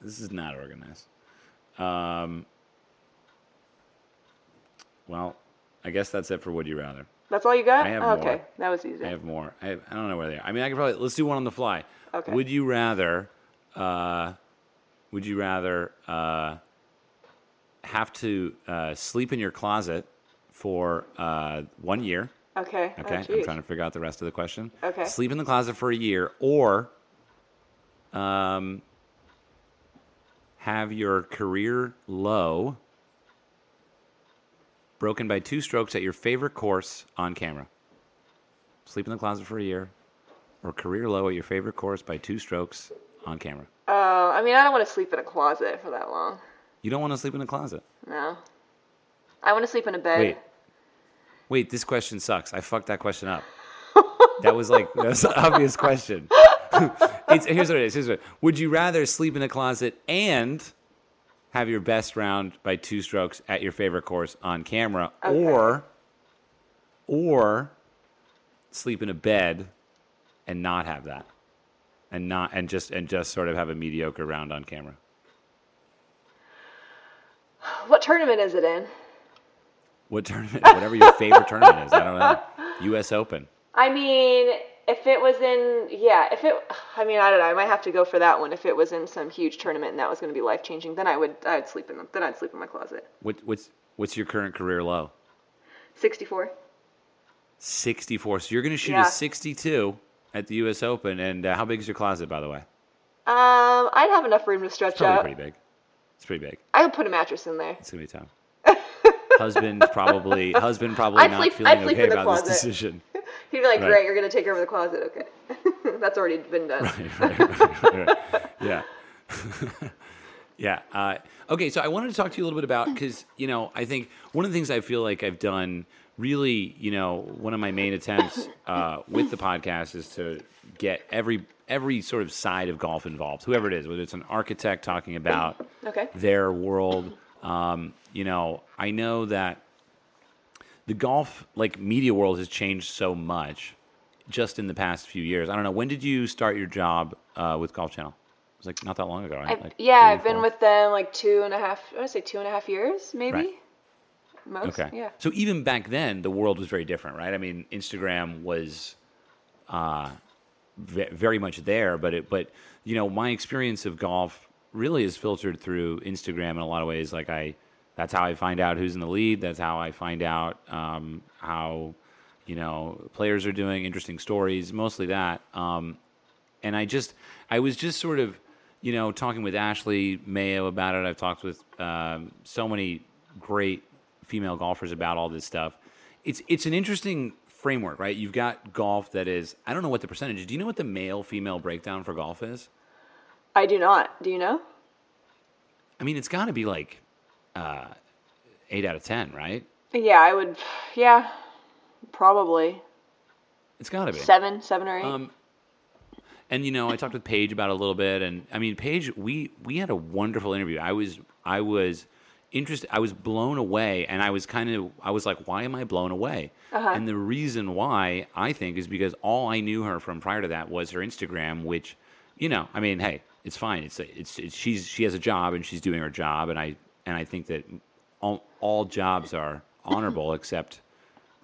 this is not organized. Um, well, I guess that's it for would you rather. That's all you got? I have okay, more. that was easy. I have more. I, have, I don't know where they are. I mean, I could probably let's do one on the fly. Okay. Would you rather? Uh, would you rather uh, have to uh, sleep in your closet for uh, one year? okay. Okay, Oh, I'm trying to figure out the rest of the question. Okay. Sleep in the closet for a year, or um, have your career low broken by two strokes at your favorite course on camera. Sleep in the closet for a year, or career low at your favorite course by two strokes on camera. Uh, I mean, I don't want to sleep in a closet for that long. You don't want to sleep in a closet. No. I want to sleep in a bed. Wait. Wait, this question sucks. I fucked that question up. that was like that's an obvious question. it's, here's what it is. Here's what. Would you rather sleep in a closet and have your best round by two strokes at your favorite course on camera, Okay. or or sleep in a bed and not have that, and not and just and just sort of have a mediocre round on camera? What tournament is it in? What tournament? Whatever your favorite tournament is. I don't know. U.S. Open. I mean, if it was in, yeah, if it, I mean, I don't know. I might have to go for that one. If it was in some huge tournament and that was going to be life changing, then I would, I'd sleep in, the, then I'd sleep in my closet. What, what's what's your current career low? 64. 64. So you're going to shoot Yeah. a 62 at the U.S. Open. And uh, how big is your closet, by the way? Um, I'd have enough room to stretch It's probably out. pretty big. It's pretty big. I would put a mattress in there. It's going to be tough. husband probably husband probably I'd not sleep- feeling okay about this decision. He'd be like, Right. "Great, you're going to take over the closet." Okay, that's already been done. right, right, right, right. Yeah. yeah. Uh, okay, so I wanted to talk to you a little bit about because you know I think one of the things I feel like I've done really, you know, one of my main attempts uh, with the podcast is to get every every sort of side of golf involved, whoever it is, whether it's an architect talking about Okay. their world. Um, you know, I know that the golf like media world has changed so much just in the past few years. I don't know. When did you start your job uh, with Golf Channel? It was like not that long ago, right? Like yeah, I've been with them like two and a half. I want to say two and a half years, maybe. Right. Most. Okay. Yeah. So even back then, the world was very different, right? I mean, Instagram was uh, ve- very much there, but it, but you know, my experience of golf really is filtered through Instagram in a lot of ways. Like I, that's how I find out who's in the lead. That's how I find out um, how you know players are doing, interesting stories, mostly that. Um, and I just, I was just sort of, you know, talking with Ashley Mayo about it. I've talked with um, so many great female golfers about all this stuff. It's it's an interesting framework, right? You've got golf that is, I don't know what the percentage is. Do you know what the male female breakdown for golf is? I do not. Do you know? I mean, it's got to be like uh, eight out of ten, right? Yeah, I would. Yeah, probably It's got to be. seven, seven or eight. Um, and you know, I talked with Paige about it a little bit, and I mean, Paige, we we had a wonderful interview. I was I was interested. I was blown away, and I was kind of I was like, why am I blown away? And the reason why I think is because all I knew her from prior to that was her Instagram, which, you know, I mean, hey, it's fine. It's it's, it's she's she has a job and she's doing her job, and I and I think that all all jobs are honorable except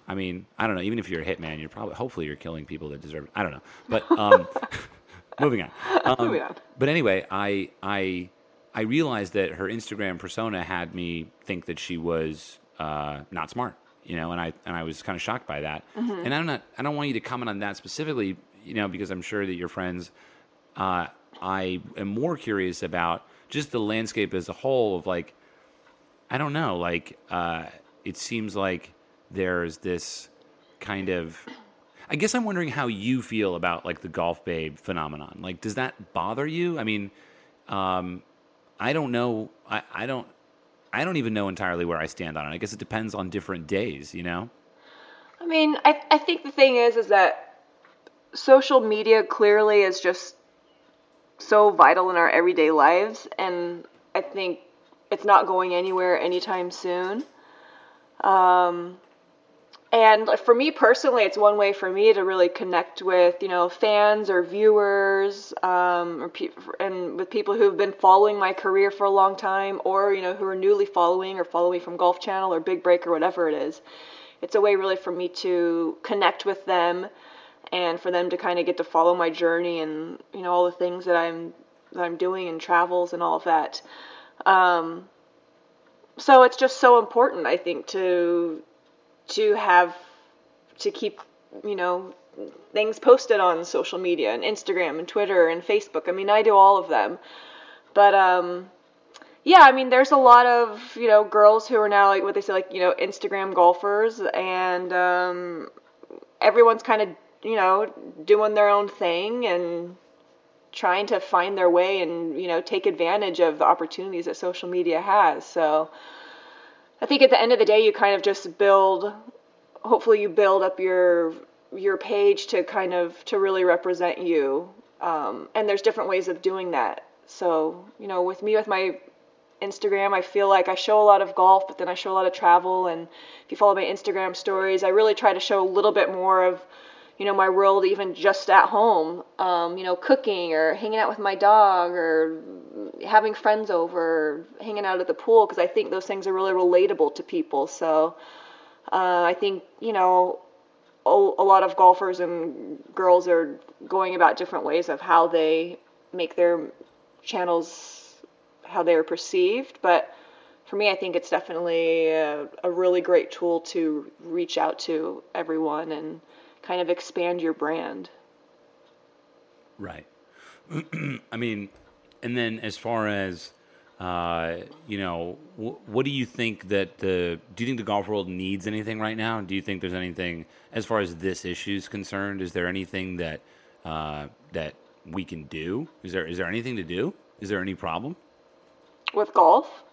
I mean, I don't know. Even if you're a hitman, you're probably hopefully you're killing people that deserve. it. I don't know, but um, moving on. Um, Moving on. But anyway, I I I realized that her Instagram persona had me think that she was uh, not smart, you know, and I and I was kind of shocked by that. Mm-hmm. And I'm not. I don't want you to comment on that specifically, you know, because I'm sure that your friends. Uh, I am more curious about just the landscape as a whole of like I don't know. Like, uh, it seems like there's this kind of. I guess I'm wondering how you feel about like the golf babe phenomenon. Like, does that bother you? I mean, um, I don't know. I, I don't. I don't even know entirely where I stand on it. I guess it depends on different days. You know. I mean, I, I think the thing is, is that social media clearly is just so vital in our everyday lives, and I think it's not going anywhere anytime soon. Um, and for me personally, it's one way for me to really connect with, you know, fans or viewers, um, or pe- and with people who've been following my career for a long time, or you know, who are newly following or follow me from Golf Channel or Big Break or whatever it is. It's a way really for me to connect with them, and for them to kind of get to follow my journey and you know all the things that I'm that I'm doing and travels and all of that. Um, so it's just so important, I think, to to have to keep you know things posted on social media and Instagram and Twitter and Facebook. I mean, I do all of them, but um, yeah, I mean, there's a lot of you know girls who are now like what they say like you know Instagram golfers, and um, everyone's kind of you know doing their own thing and trying to find their way and you know take advantage of the opportunities that social media has. So I think at the end of the day, you kind of just build. Hopefully, you build up your your page to kind of to really represent you. Um, and there's different ways of doing that. So you know, with me with my Instagram, I feel like I show a lot of golf, but then I show a lot of travel. And if you follow my Instagram stories, I really try to show a little bit more of you know my world even just at home um, you know cooking or hanging out with my dog or having friends over hanging out at the pool because i think those things are really relatable to people. So uh, i think you know a, a lot of golfers and girls are going about different ways of how they make their channels how they are perceived. But for me i think it's definitely a, a really great tool to reach out to everyone and kind of expand your brand. Right. I mean, and then as far as uh, you know, wh- what do you think that the do you think the golf world needs anything right now? Do you think there's anything as far as this issue is concerned? Is there anything that uh, that we can do? Is there is there anything to do? Is there any problem with golf?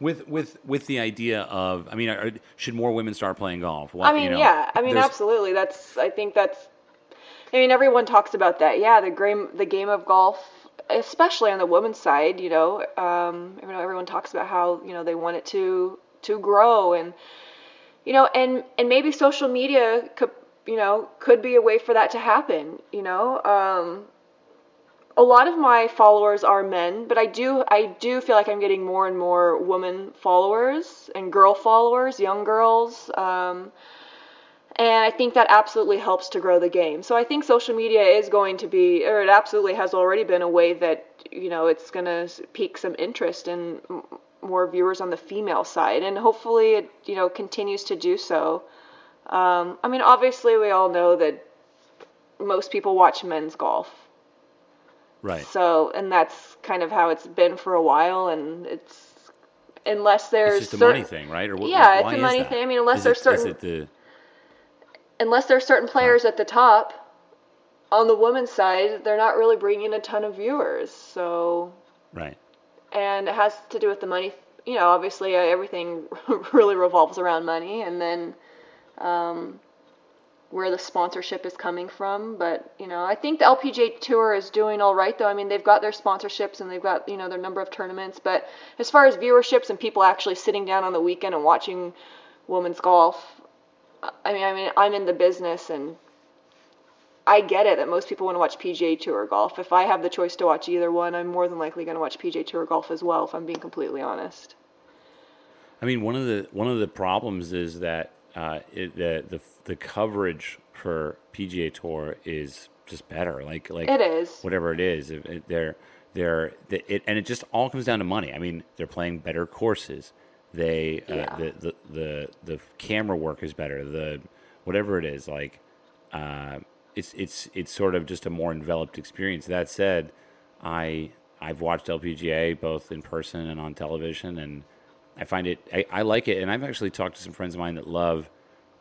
With with with the idea of, I mean, are, should more women start playing golf? What, I mean, you know, yeah, I mean, absolutely. That's I think that's. I mean, everyone talks about that. Yeah, the game the game of golf, especially on the women's side. You know, um, you know, everyone talks about how you know they want it to to grow and you know, and and maybe social media could you know could be a way for that to happen. You know. Um, a lot of my followers are men, but I do I do feel like I'm getting more and more woman followers and girl followers, young girls. Um, and I think that absolutely helps to grow the game. So I think social media is going to be, or it absolutely has already been a way that you know it's going to pique some interest in more viewers on the female side, and hopefully it you know continues to do so. Um, I mean, obviously we all know that most people watch men's golf Right. So, and that's kind of how it's been for a while, and it's unless there's it's just a money thing, right? Or what, yeah, it's a money that? thing. I mean, unless is there's it, certain the unless there's certain players at the top on the women's side, they're not really bringing a ton of viewers. So right, and it has to do with the money. You know, obviously uh, everything really revolves around money, and then. Um, where the sponsorship is coming from. But you know, I think the LPGA Tour is doing all right, though. I mean, they've got their sponsorships and they've got you know their number of tournaments. But as far as viewerships and people actually sitting down on the weekend and watching women's golf, I mean, I mean, I'm in the business and. I get it that most people want to watch PGA Tour golf. If I have the choice to watch either one, I'm more than likely going to watch PGA Tour golf as well. If I'm being completely honest. I mean, one of the one of the problems is that uh, it, the the the coverage for PGA Tour is just better. Like like It is. whatever it is. It, it- they're they're the- it, and it just all comes down to money. I mean, they're playing better courses. They uh, Yeah. the, the the the camera work is better. The whatever it is, like uh, it's it's it's sort of just a more enveloped experience. That said, I I've watched LPGA both in person and on television, and I find it I, I like it. And I've actually talked to some friends of mine that love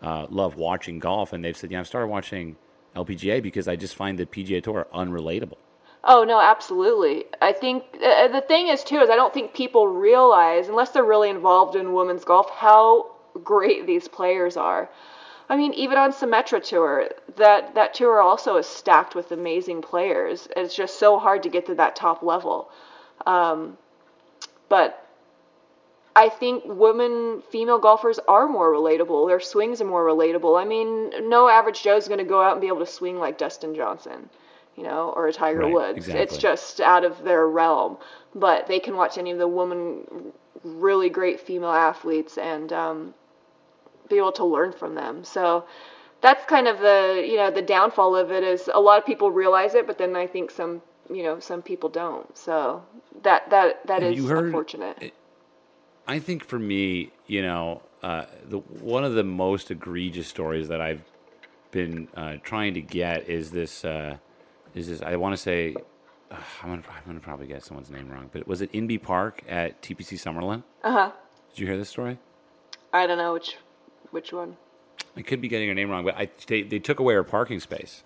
uh, love watching golf, and they've said, yeah, I've started watching LPGA because I just find the PGA Tour unrelatable. Oh no, absolutely. I think uh, the thing is too is I don't think people realize unless they're really involved in women's golf how great these players are. I mean, even on Symetra Tour, that that tour also is stacked with amazing players. It's just so hard to get to that top level. Um, but I think women, female golfers are more relatable. Their swings are more relatable. I mean, no average Joe's going to go out and be able to swing like Dustin Johnson, you know, or a Tiger Right, Woods. exactly. It's just out of their realm. But they can watch any of the women, really great female athletes and um, be able to learn from them. So that's kind of the you know the downfall of it is a lot of people realize it, but then I think some you know some people don't. So that that that Have is you heard- unfortunate. I think for me, you know, uh, the one of the most egregious stories that I've been uh, trying to get is this. Uh, is this? I want to say, uh, I'm gonna, I'm gonna probably get someone's name wrong, but was it Inbee Park at TPC Summerlin? Uh huh. Did you hear this story? I don't know which which one. I could be getting her name wrong, but I they, they took away her parking space,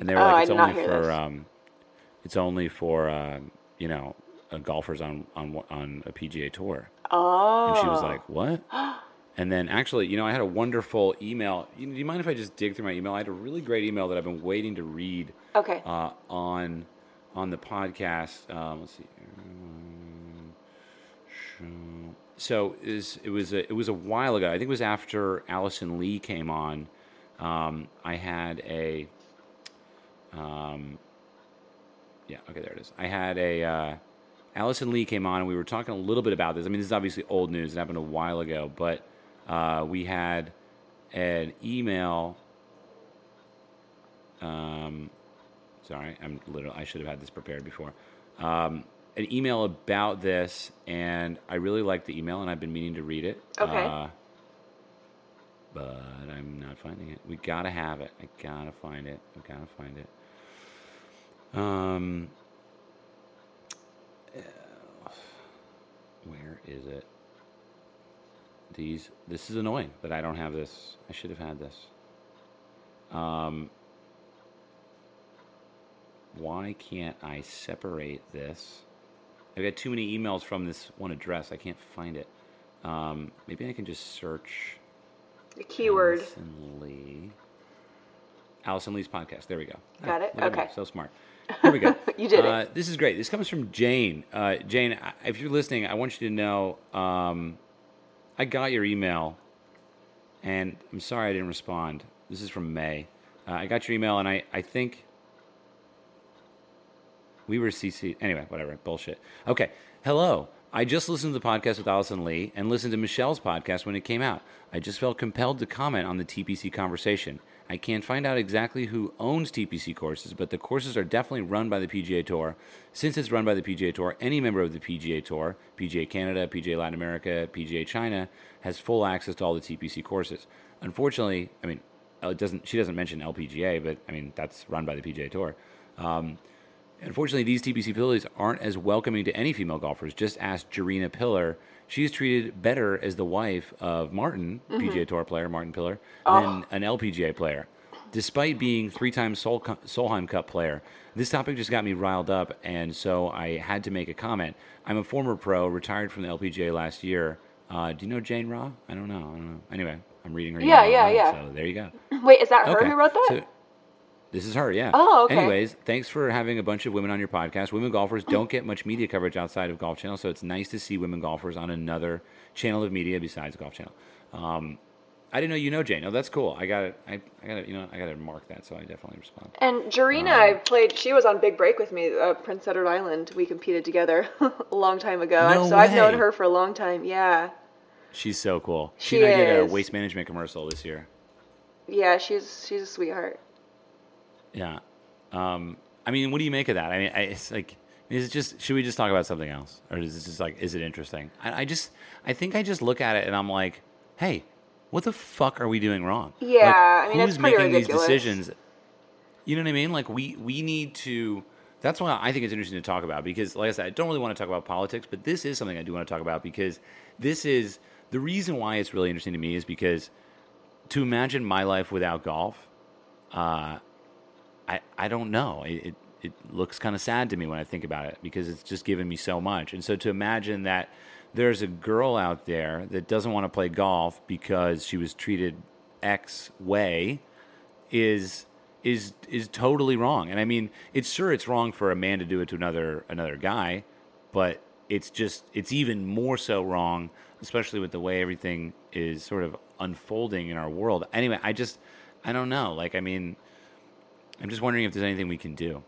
and they were Oh, like, it's only for um, it's only for um, you know uh, golfers on on on a PGA tour. Oh. And she was like, "What?" And then actually, you know, I had a wonderful email. You, do you mind if I just dig through my email? I had a really great email that I've been waiting to read okay. uh, on on the podcast. Um, let's see. So is it was a, it was a while ago. I think it was after Allison Lee came on. Um, I had a um, yeah, okay, there it is. I had a uh, Allison Lee came on, and we were talking a little bit about this. I mean, this is obviously old news; it happened a while ago, but uh, we had an email. Um, sorry, I'm literally. I should have had this prepared before. Um, an email about this, and I really liked the email, and I've been meaning to read it. Okay. Uh, but I'm not finding it. We gotta have it. I gotta find it. I gotta find it. Um, where is it? These. This is annoying that I don't have this. I should have had this. Um, why can't I separate this? I've got too many emails from this one address. I can't find it. Um, maybe I can just search The keyword. Allison Lee. Allison Lee's podcast. There we go. Got it? look me, Okay. So smart. Here we go. You did it. uh, This is great. This comes from Jane. Uh, Jane, if you're listening, I want you to know um, I got your email, and I'm sorry I didn't respond. This is from May. Uh, I got your email, and I, I think we were CC. Anyway, whatever. Bullshit. Okay. Hello. I just listened to the podcast with Allison Lee and listened to Michelle's podcast when it came out. I just felt compelled to comment on the TPC conversation. I can't find out exactly who owns TPC courses, but the courses are definitely run by the PGA Tour. Since it's run by the PGA Tour, any member of the PGA Tour, PGA Canada, PGA Latin America, PGA China, has full access to all the TPC courses. Unfortunately, I mean, uh, it doesn't. She doesn't mention LPGA, but I mean that's run by the PGA Tour. Um, Unfortunately, these TPC facilities aren't as welcoming to any female golfers. Just ask Gerina Piller. She's treated better as the wife of Martin, PGA Tour player Martin Piller, than an LPGA player. Despite being three-time Sol- Solheim Cup player, this topic just got me riled up, and so I had to make a comment. I'm a former pro, retired from the LPGA last year. Uh, do you know Jane Rah? I don't know. I don't know. Anyway, I'm reading her. Yeah, yeah, yeah. So there you go. Wait, is that her Okay. who wrote that? So- this is her, yeah. Oh, okay. Anyways, thanks for having a bunch of women on your podcast. Women golfers don't get much media coverage outside of Golf Channel, so it's nice to see women golfers on another channel of media besides Golf Channel. Um, I didn't know you know Jane. Oh, that's cool. I got it. I, I got it. You know, I got to mark that, so I definitely respond. And Gerina, Um, I played. She was on Big Break with me, uh, Prince Edward Island. We competed together a long time ago, No so I've known her for a long time. Yeah, She's so cool. She and I did a waste management commercial this year. Yeah, she's she's a sweetheart. Yeah. Um, I mean, what do you make of that? I mean, I, it's like, is it just, should we just talk about something else? Or is it just like, is it interesting? I, I just, I think I just look at it and I'm like, hey, what the fuck are we doing wrong? Yeah, Like, I mean, who's it's making ridiculous. these decisions? You know what I mean? Like, we, we need to, that's why I think it's interesting to talk about because, like I said, I don't really want to talk about politics, but this is something I do want to talk about because this is, the reason why it's really interesting to me is because to imagine my life without golf, uh, I, I don't know. It, it, it looks kind of sad to me when I think about it because it's just given me so much. And so to imagine that there's a girl out there that doesn't want to play golf because she was treated X way is is is totally wrong. And I mean, it's sure it's wrong for a man to do it to another another guy, but it's just it's even more so wrong, especially with the way everything is sort of unfolding in our world. Anyway, I just I don't know. Like I mean, I'm just wondering if there's anything we can do.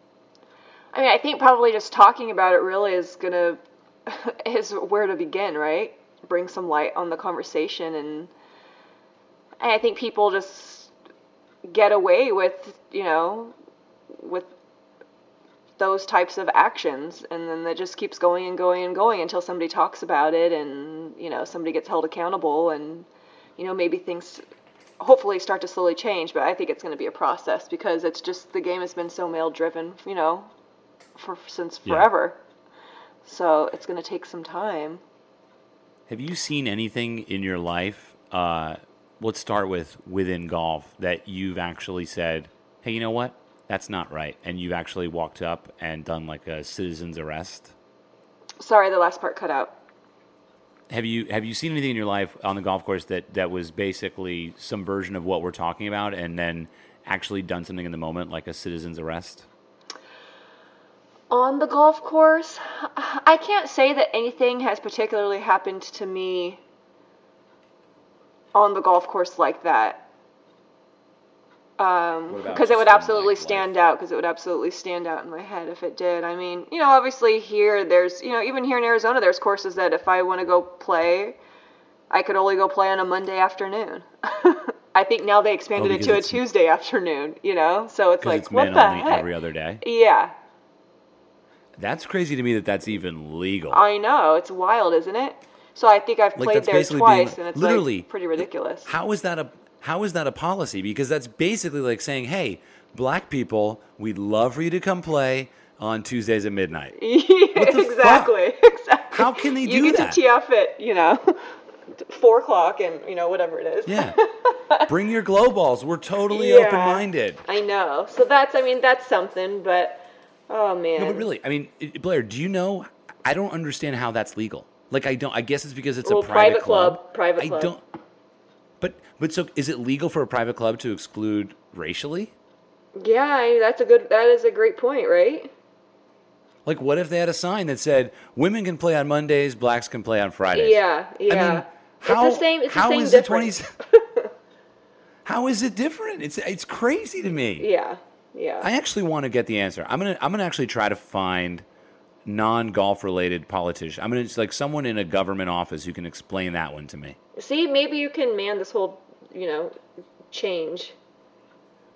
I mean, I think probably just talking about it really is gonna is where to begin, right? Bring some light on the conversation, and, and I think people just get away with, you know, with those types of actions, and then it just keeps going and going and going until somebody talks about it, and you know, somebody gets held accountable, and you know, maybe things hopefully start to slowly change. But I think it's going to be a process because it's just the game has been so male driven, you know, for since Yeah. forever. So it's going to take some time. Have you seen anything in your life? Uh, let's start with within golf that you've actually said, "Hey, you know what? That's not right," and you've actually walked up and done like a citizen's arrest. Sorry, the last part cut out. Have you have you seen anything in your life on the golf course that that was basically some version of what we're talking about, and then actually done something in the moment, like a citizen's arrest? On the golf course, I can't say that anything has particularly happened to me on the golf course like that. Um, because it would absolutely stand out. Because it would absolutely stand out in my head if it did. I mean, you know, obviously here, there's, you know, even here in Arizona, there's courses that if I want to go play, I could only go play on a Monday afternoon. I think now they expanded it Oh, because to a Tuesday afternoon. You know, so it's like, it's what the only heck? every other day. yeah, That's crazy to me that that's even legal. I know it's wild, isn't it? So I think I've played there twice, like- and it's literally, like pretty ridiculous. How is that a how is that a policy? Because that's basically like saying, "Hey, black people, we'd love for you to come play on Tuesdays at midnight." Yeah, the fuck? exactly, exactly. How can they do that? you get that? to tee off at you know four o'clock, and you know whatever it is. Yeah. Bring your glow balls. We're totally Yeah. open-minded. I know. So that's I mean that's something, but oh man. No, but really, I mean, Blair, do you know? I don't understand how that's legal. Like, I don't. I guess it's because it's Well, a private, private club, private club. I don't. But but so is it legal for a private club to exclude racially? Yeah, I, that's a good. That is a great point, right? Like, what if they had a sign that said women can play on Mondays, blacks can play on Fridays? Yeah, yeah. I mean, how, it's the same. It's the same is it difference. 20 How is it different? It's it's crazy to me. Yeah, yeah. I actually want to get the answer. I'm gonna I'm gonna actually try to find non golf related politician. I'm gonna it's like someone in a government office who can explain that one to me. See, maybe you can man this whole, you know, change.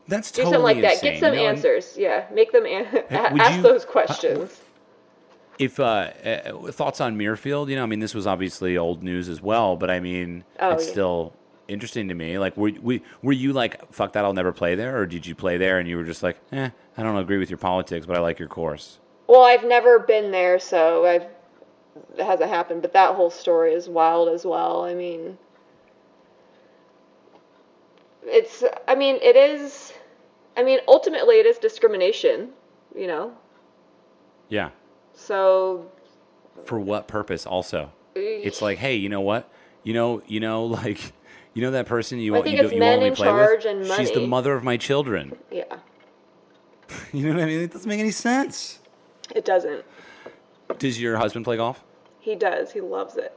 That's Do totally something like that. Get some you know, answers. Yeah, make them an- ask you- those questions. If uh, uh, thoughts on Muirfield, you know, I mean, this was obviously old news as well, but I mean, Oh, it's yeah. still interesting to me. Like, were we were you like, fuck that, I'll never play there, or did you play there and you were just like, eh, I don't agree with your politics, but I like your course. Well, I've never been there, so I've it hasn't happened. But that whole story is wild as well. I mean, it's. I mean, it is. I mean, ultimately, it is discrimination. You know, Yeah. so For what purpose? Also, it's like, hey, you know what? You know, you know, like, you know that person you want you, you men only in play with. She's the mother of my children. yeah, You know what I mean? It doesn't make any sense. it doesn't. Does your husband play golf? He does. He loves it.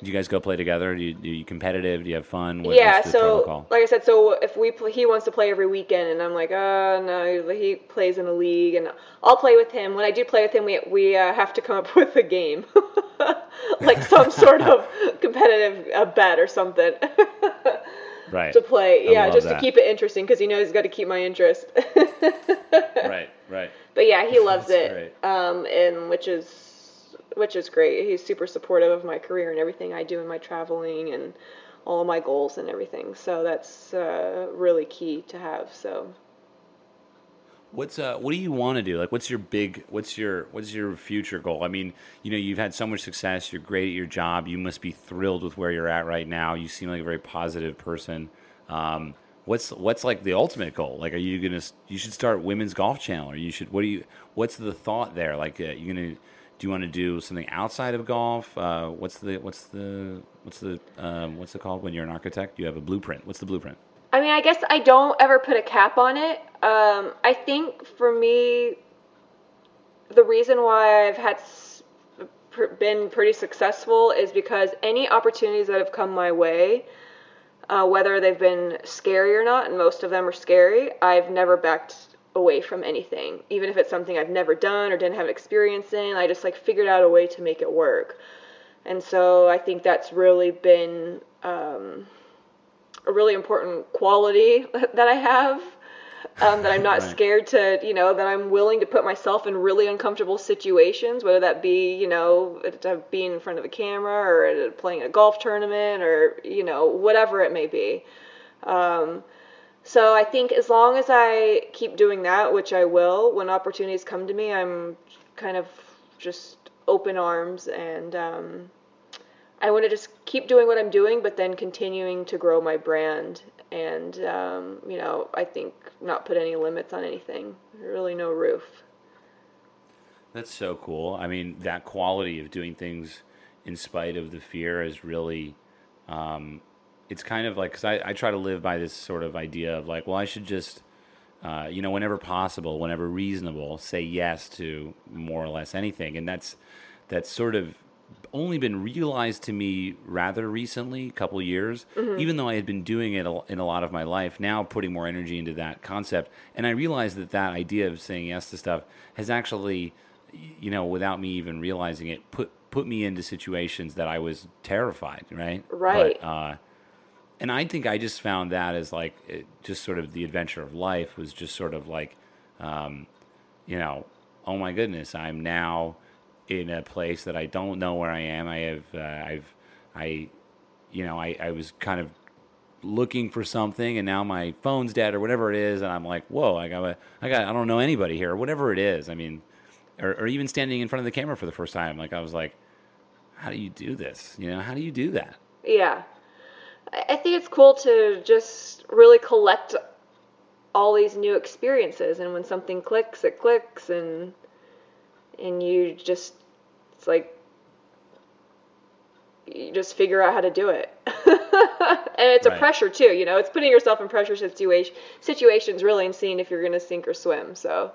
Do you guys go play together? Do you, do you competitive? Do you have fun? What- yeah, so like I said, so if we play, he wants to play every weekend, and I'm like, oh no, he plays in a league, and I'll play with him. When I do play with him, we we uh, have to come up with a game. like some sort of competitive uh, bet or something Right. to play. I Yeah, just that. to keep it interesting because he knows he's got to keep my interest. Right. Right. But yeah, he loves it, um, and which is which is great. He's super supportive of my career and everything I do in my traveling and all of my goals and everything. So that's uh, really key to have. So What's uh what do you want to do? Like what's your big what's your what's your future goal? I mean, you know, you've had so much success, you're great at your job, you must be thrilled with where you're at right now. You seem like a very positive person. Um what's what's like the ultimate goal? Like are you to you should start women's golf channel or you should what do you what's the thought there? Like uh, you to do you want to do something outside of golf? Uh, what's the what's the what's the um, what's it called when you're an architect? You have a blueprint. What's the blueprint? I mean, I guess I don't ever put a cap on it. Um, I think for me, the reason why I've had been pretty successful is because any opportunities that have come my way, uh, whether they've been scary or not, and most of them are scary, I've never backed away from anything. Even if it's something I've never done or didn't have experience in, I just like figured out a way to make it work. And so I think that's really been um, a really important quality that I have. Um, that I'm not Right. scared to, you know, that I'm willing to put myself in really uncomfortable situations, whether that be, you know, being in front of a camera or playing a golf tournament or, you know, whatever it may be. Um, so I think as long as I keep doing that, which I will, when opportunities come to me, I'm kind of just open arms and um, I want to just keep doing what I'm doing, but then continuing to grow my brand and, um, you know, I think not put any limits on anything. Really, no roof. That's so cool. I mean, that quality of doing things in spite of the fear is really, um, it's kind of like, because I, I try to live by this sort of idea of like, well, I should just, uh, you know, whenever possible, whenever reasonable, say yes to more or less anything. And that's, that's sort of only been realized to me rather recently, a couple years, even though I had been doing it in a lot of my life, now putting more energy into that concept. And I realized that that idea of saying yes to stuff has actually, you know, without me even realizing it, put put me into situations that I was terrified, right? Right. But, uh, and I think I just found that as like it, just sort of the adventure of life was just sort of like, um, you know, oh my goodness, I'm now in a place that I don't know where I am. I have, uh, I've, I, you know, I, I was kind of looking for something and now my phone's dead or whatever it is. And I'm like, whoa, I got, I got, I don't know anybody here or whatever it is. I mean, or, or even standing in front of the camera for the first time. Like I was like, how do you do this? You know, how do you do that? Yeah. I I think it's cool to just really collect all these new experiences and when something clicks, it clicks and and you just it's like you just figure out how to do it. and it's a pressure too, you know. It's putting yourself in pressure situation situations really and seeing if you're going to sink or swim. So,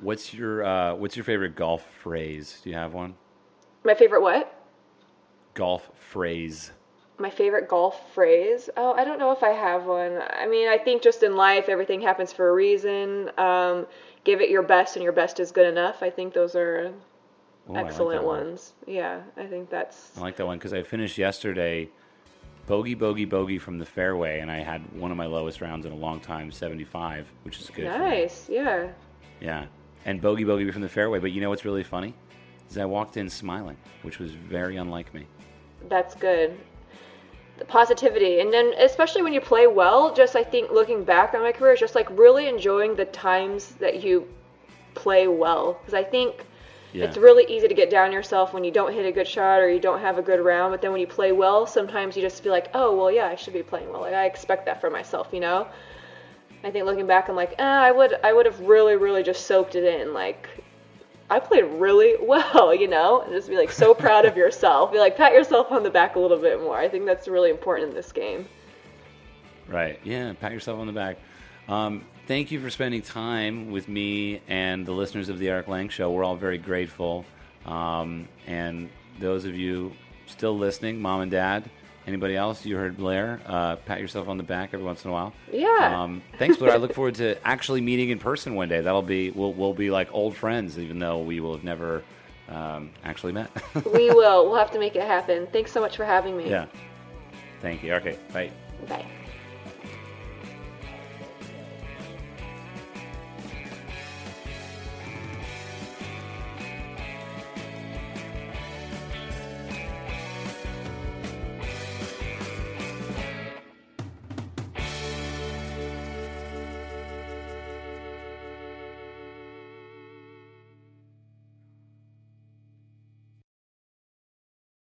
What's your uh, What's your favorite golf phrase? Do you have one? my favorite what? Golf phrase. My favorite golf phrase? Oh, I don't know if I have one. I mean, I think just in life, everything happens for a reason. Um, give it your best, and your best is good enough. I think those are Ooh, I like excellent one. ones. Yeah, I think that's. I like that one because I finished yesterday bogey, bogey, bogey from the fairway, and I had one of my lowest rounds in a long time, 75, which is good. Nice, yeah. Yeah. And bogey, bogey from the fairway. But you know what's really funny? Is I walked in smiling, which was very unlike me. That's good. The positivity, and then especially when you play well, just I think looking back on my career, just like really enjoying the times that you play well. Because I think Yeah. it's really easy to get down yourself when you don't hit a good shot or you don't have a good round. But then when you play well, sometimes you just feel like, oh well, yeah, I should be playing well. Like I expect that for myself, you know. I think looking back, I'm like, eh, I would, I would have really, really just soaked it in. Like, I played really well, you know, and just be like so proud of yourself. Be like, pat yourself on the back a little bit more. I think that's really important in this game. Right. Yeah. Pat yourself on the back. Um, thank you for spending time with me and the listeners of the Erik Lang Show. We're all very grateful. Um, and those of you still listening, mom and dad, anybody else, you heard Blair, uh, pat yourself on the back every once in a while. Yeah. Um, thanks, Blair. I look forward to actually meeting in person one day. That'll be we'll we'll be like old friends, even though we will have never um, actually met. we will. We'll have to make it happen. Thanks so much for having me. yeah. Thank you. Okay. Bye. Bye.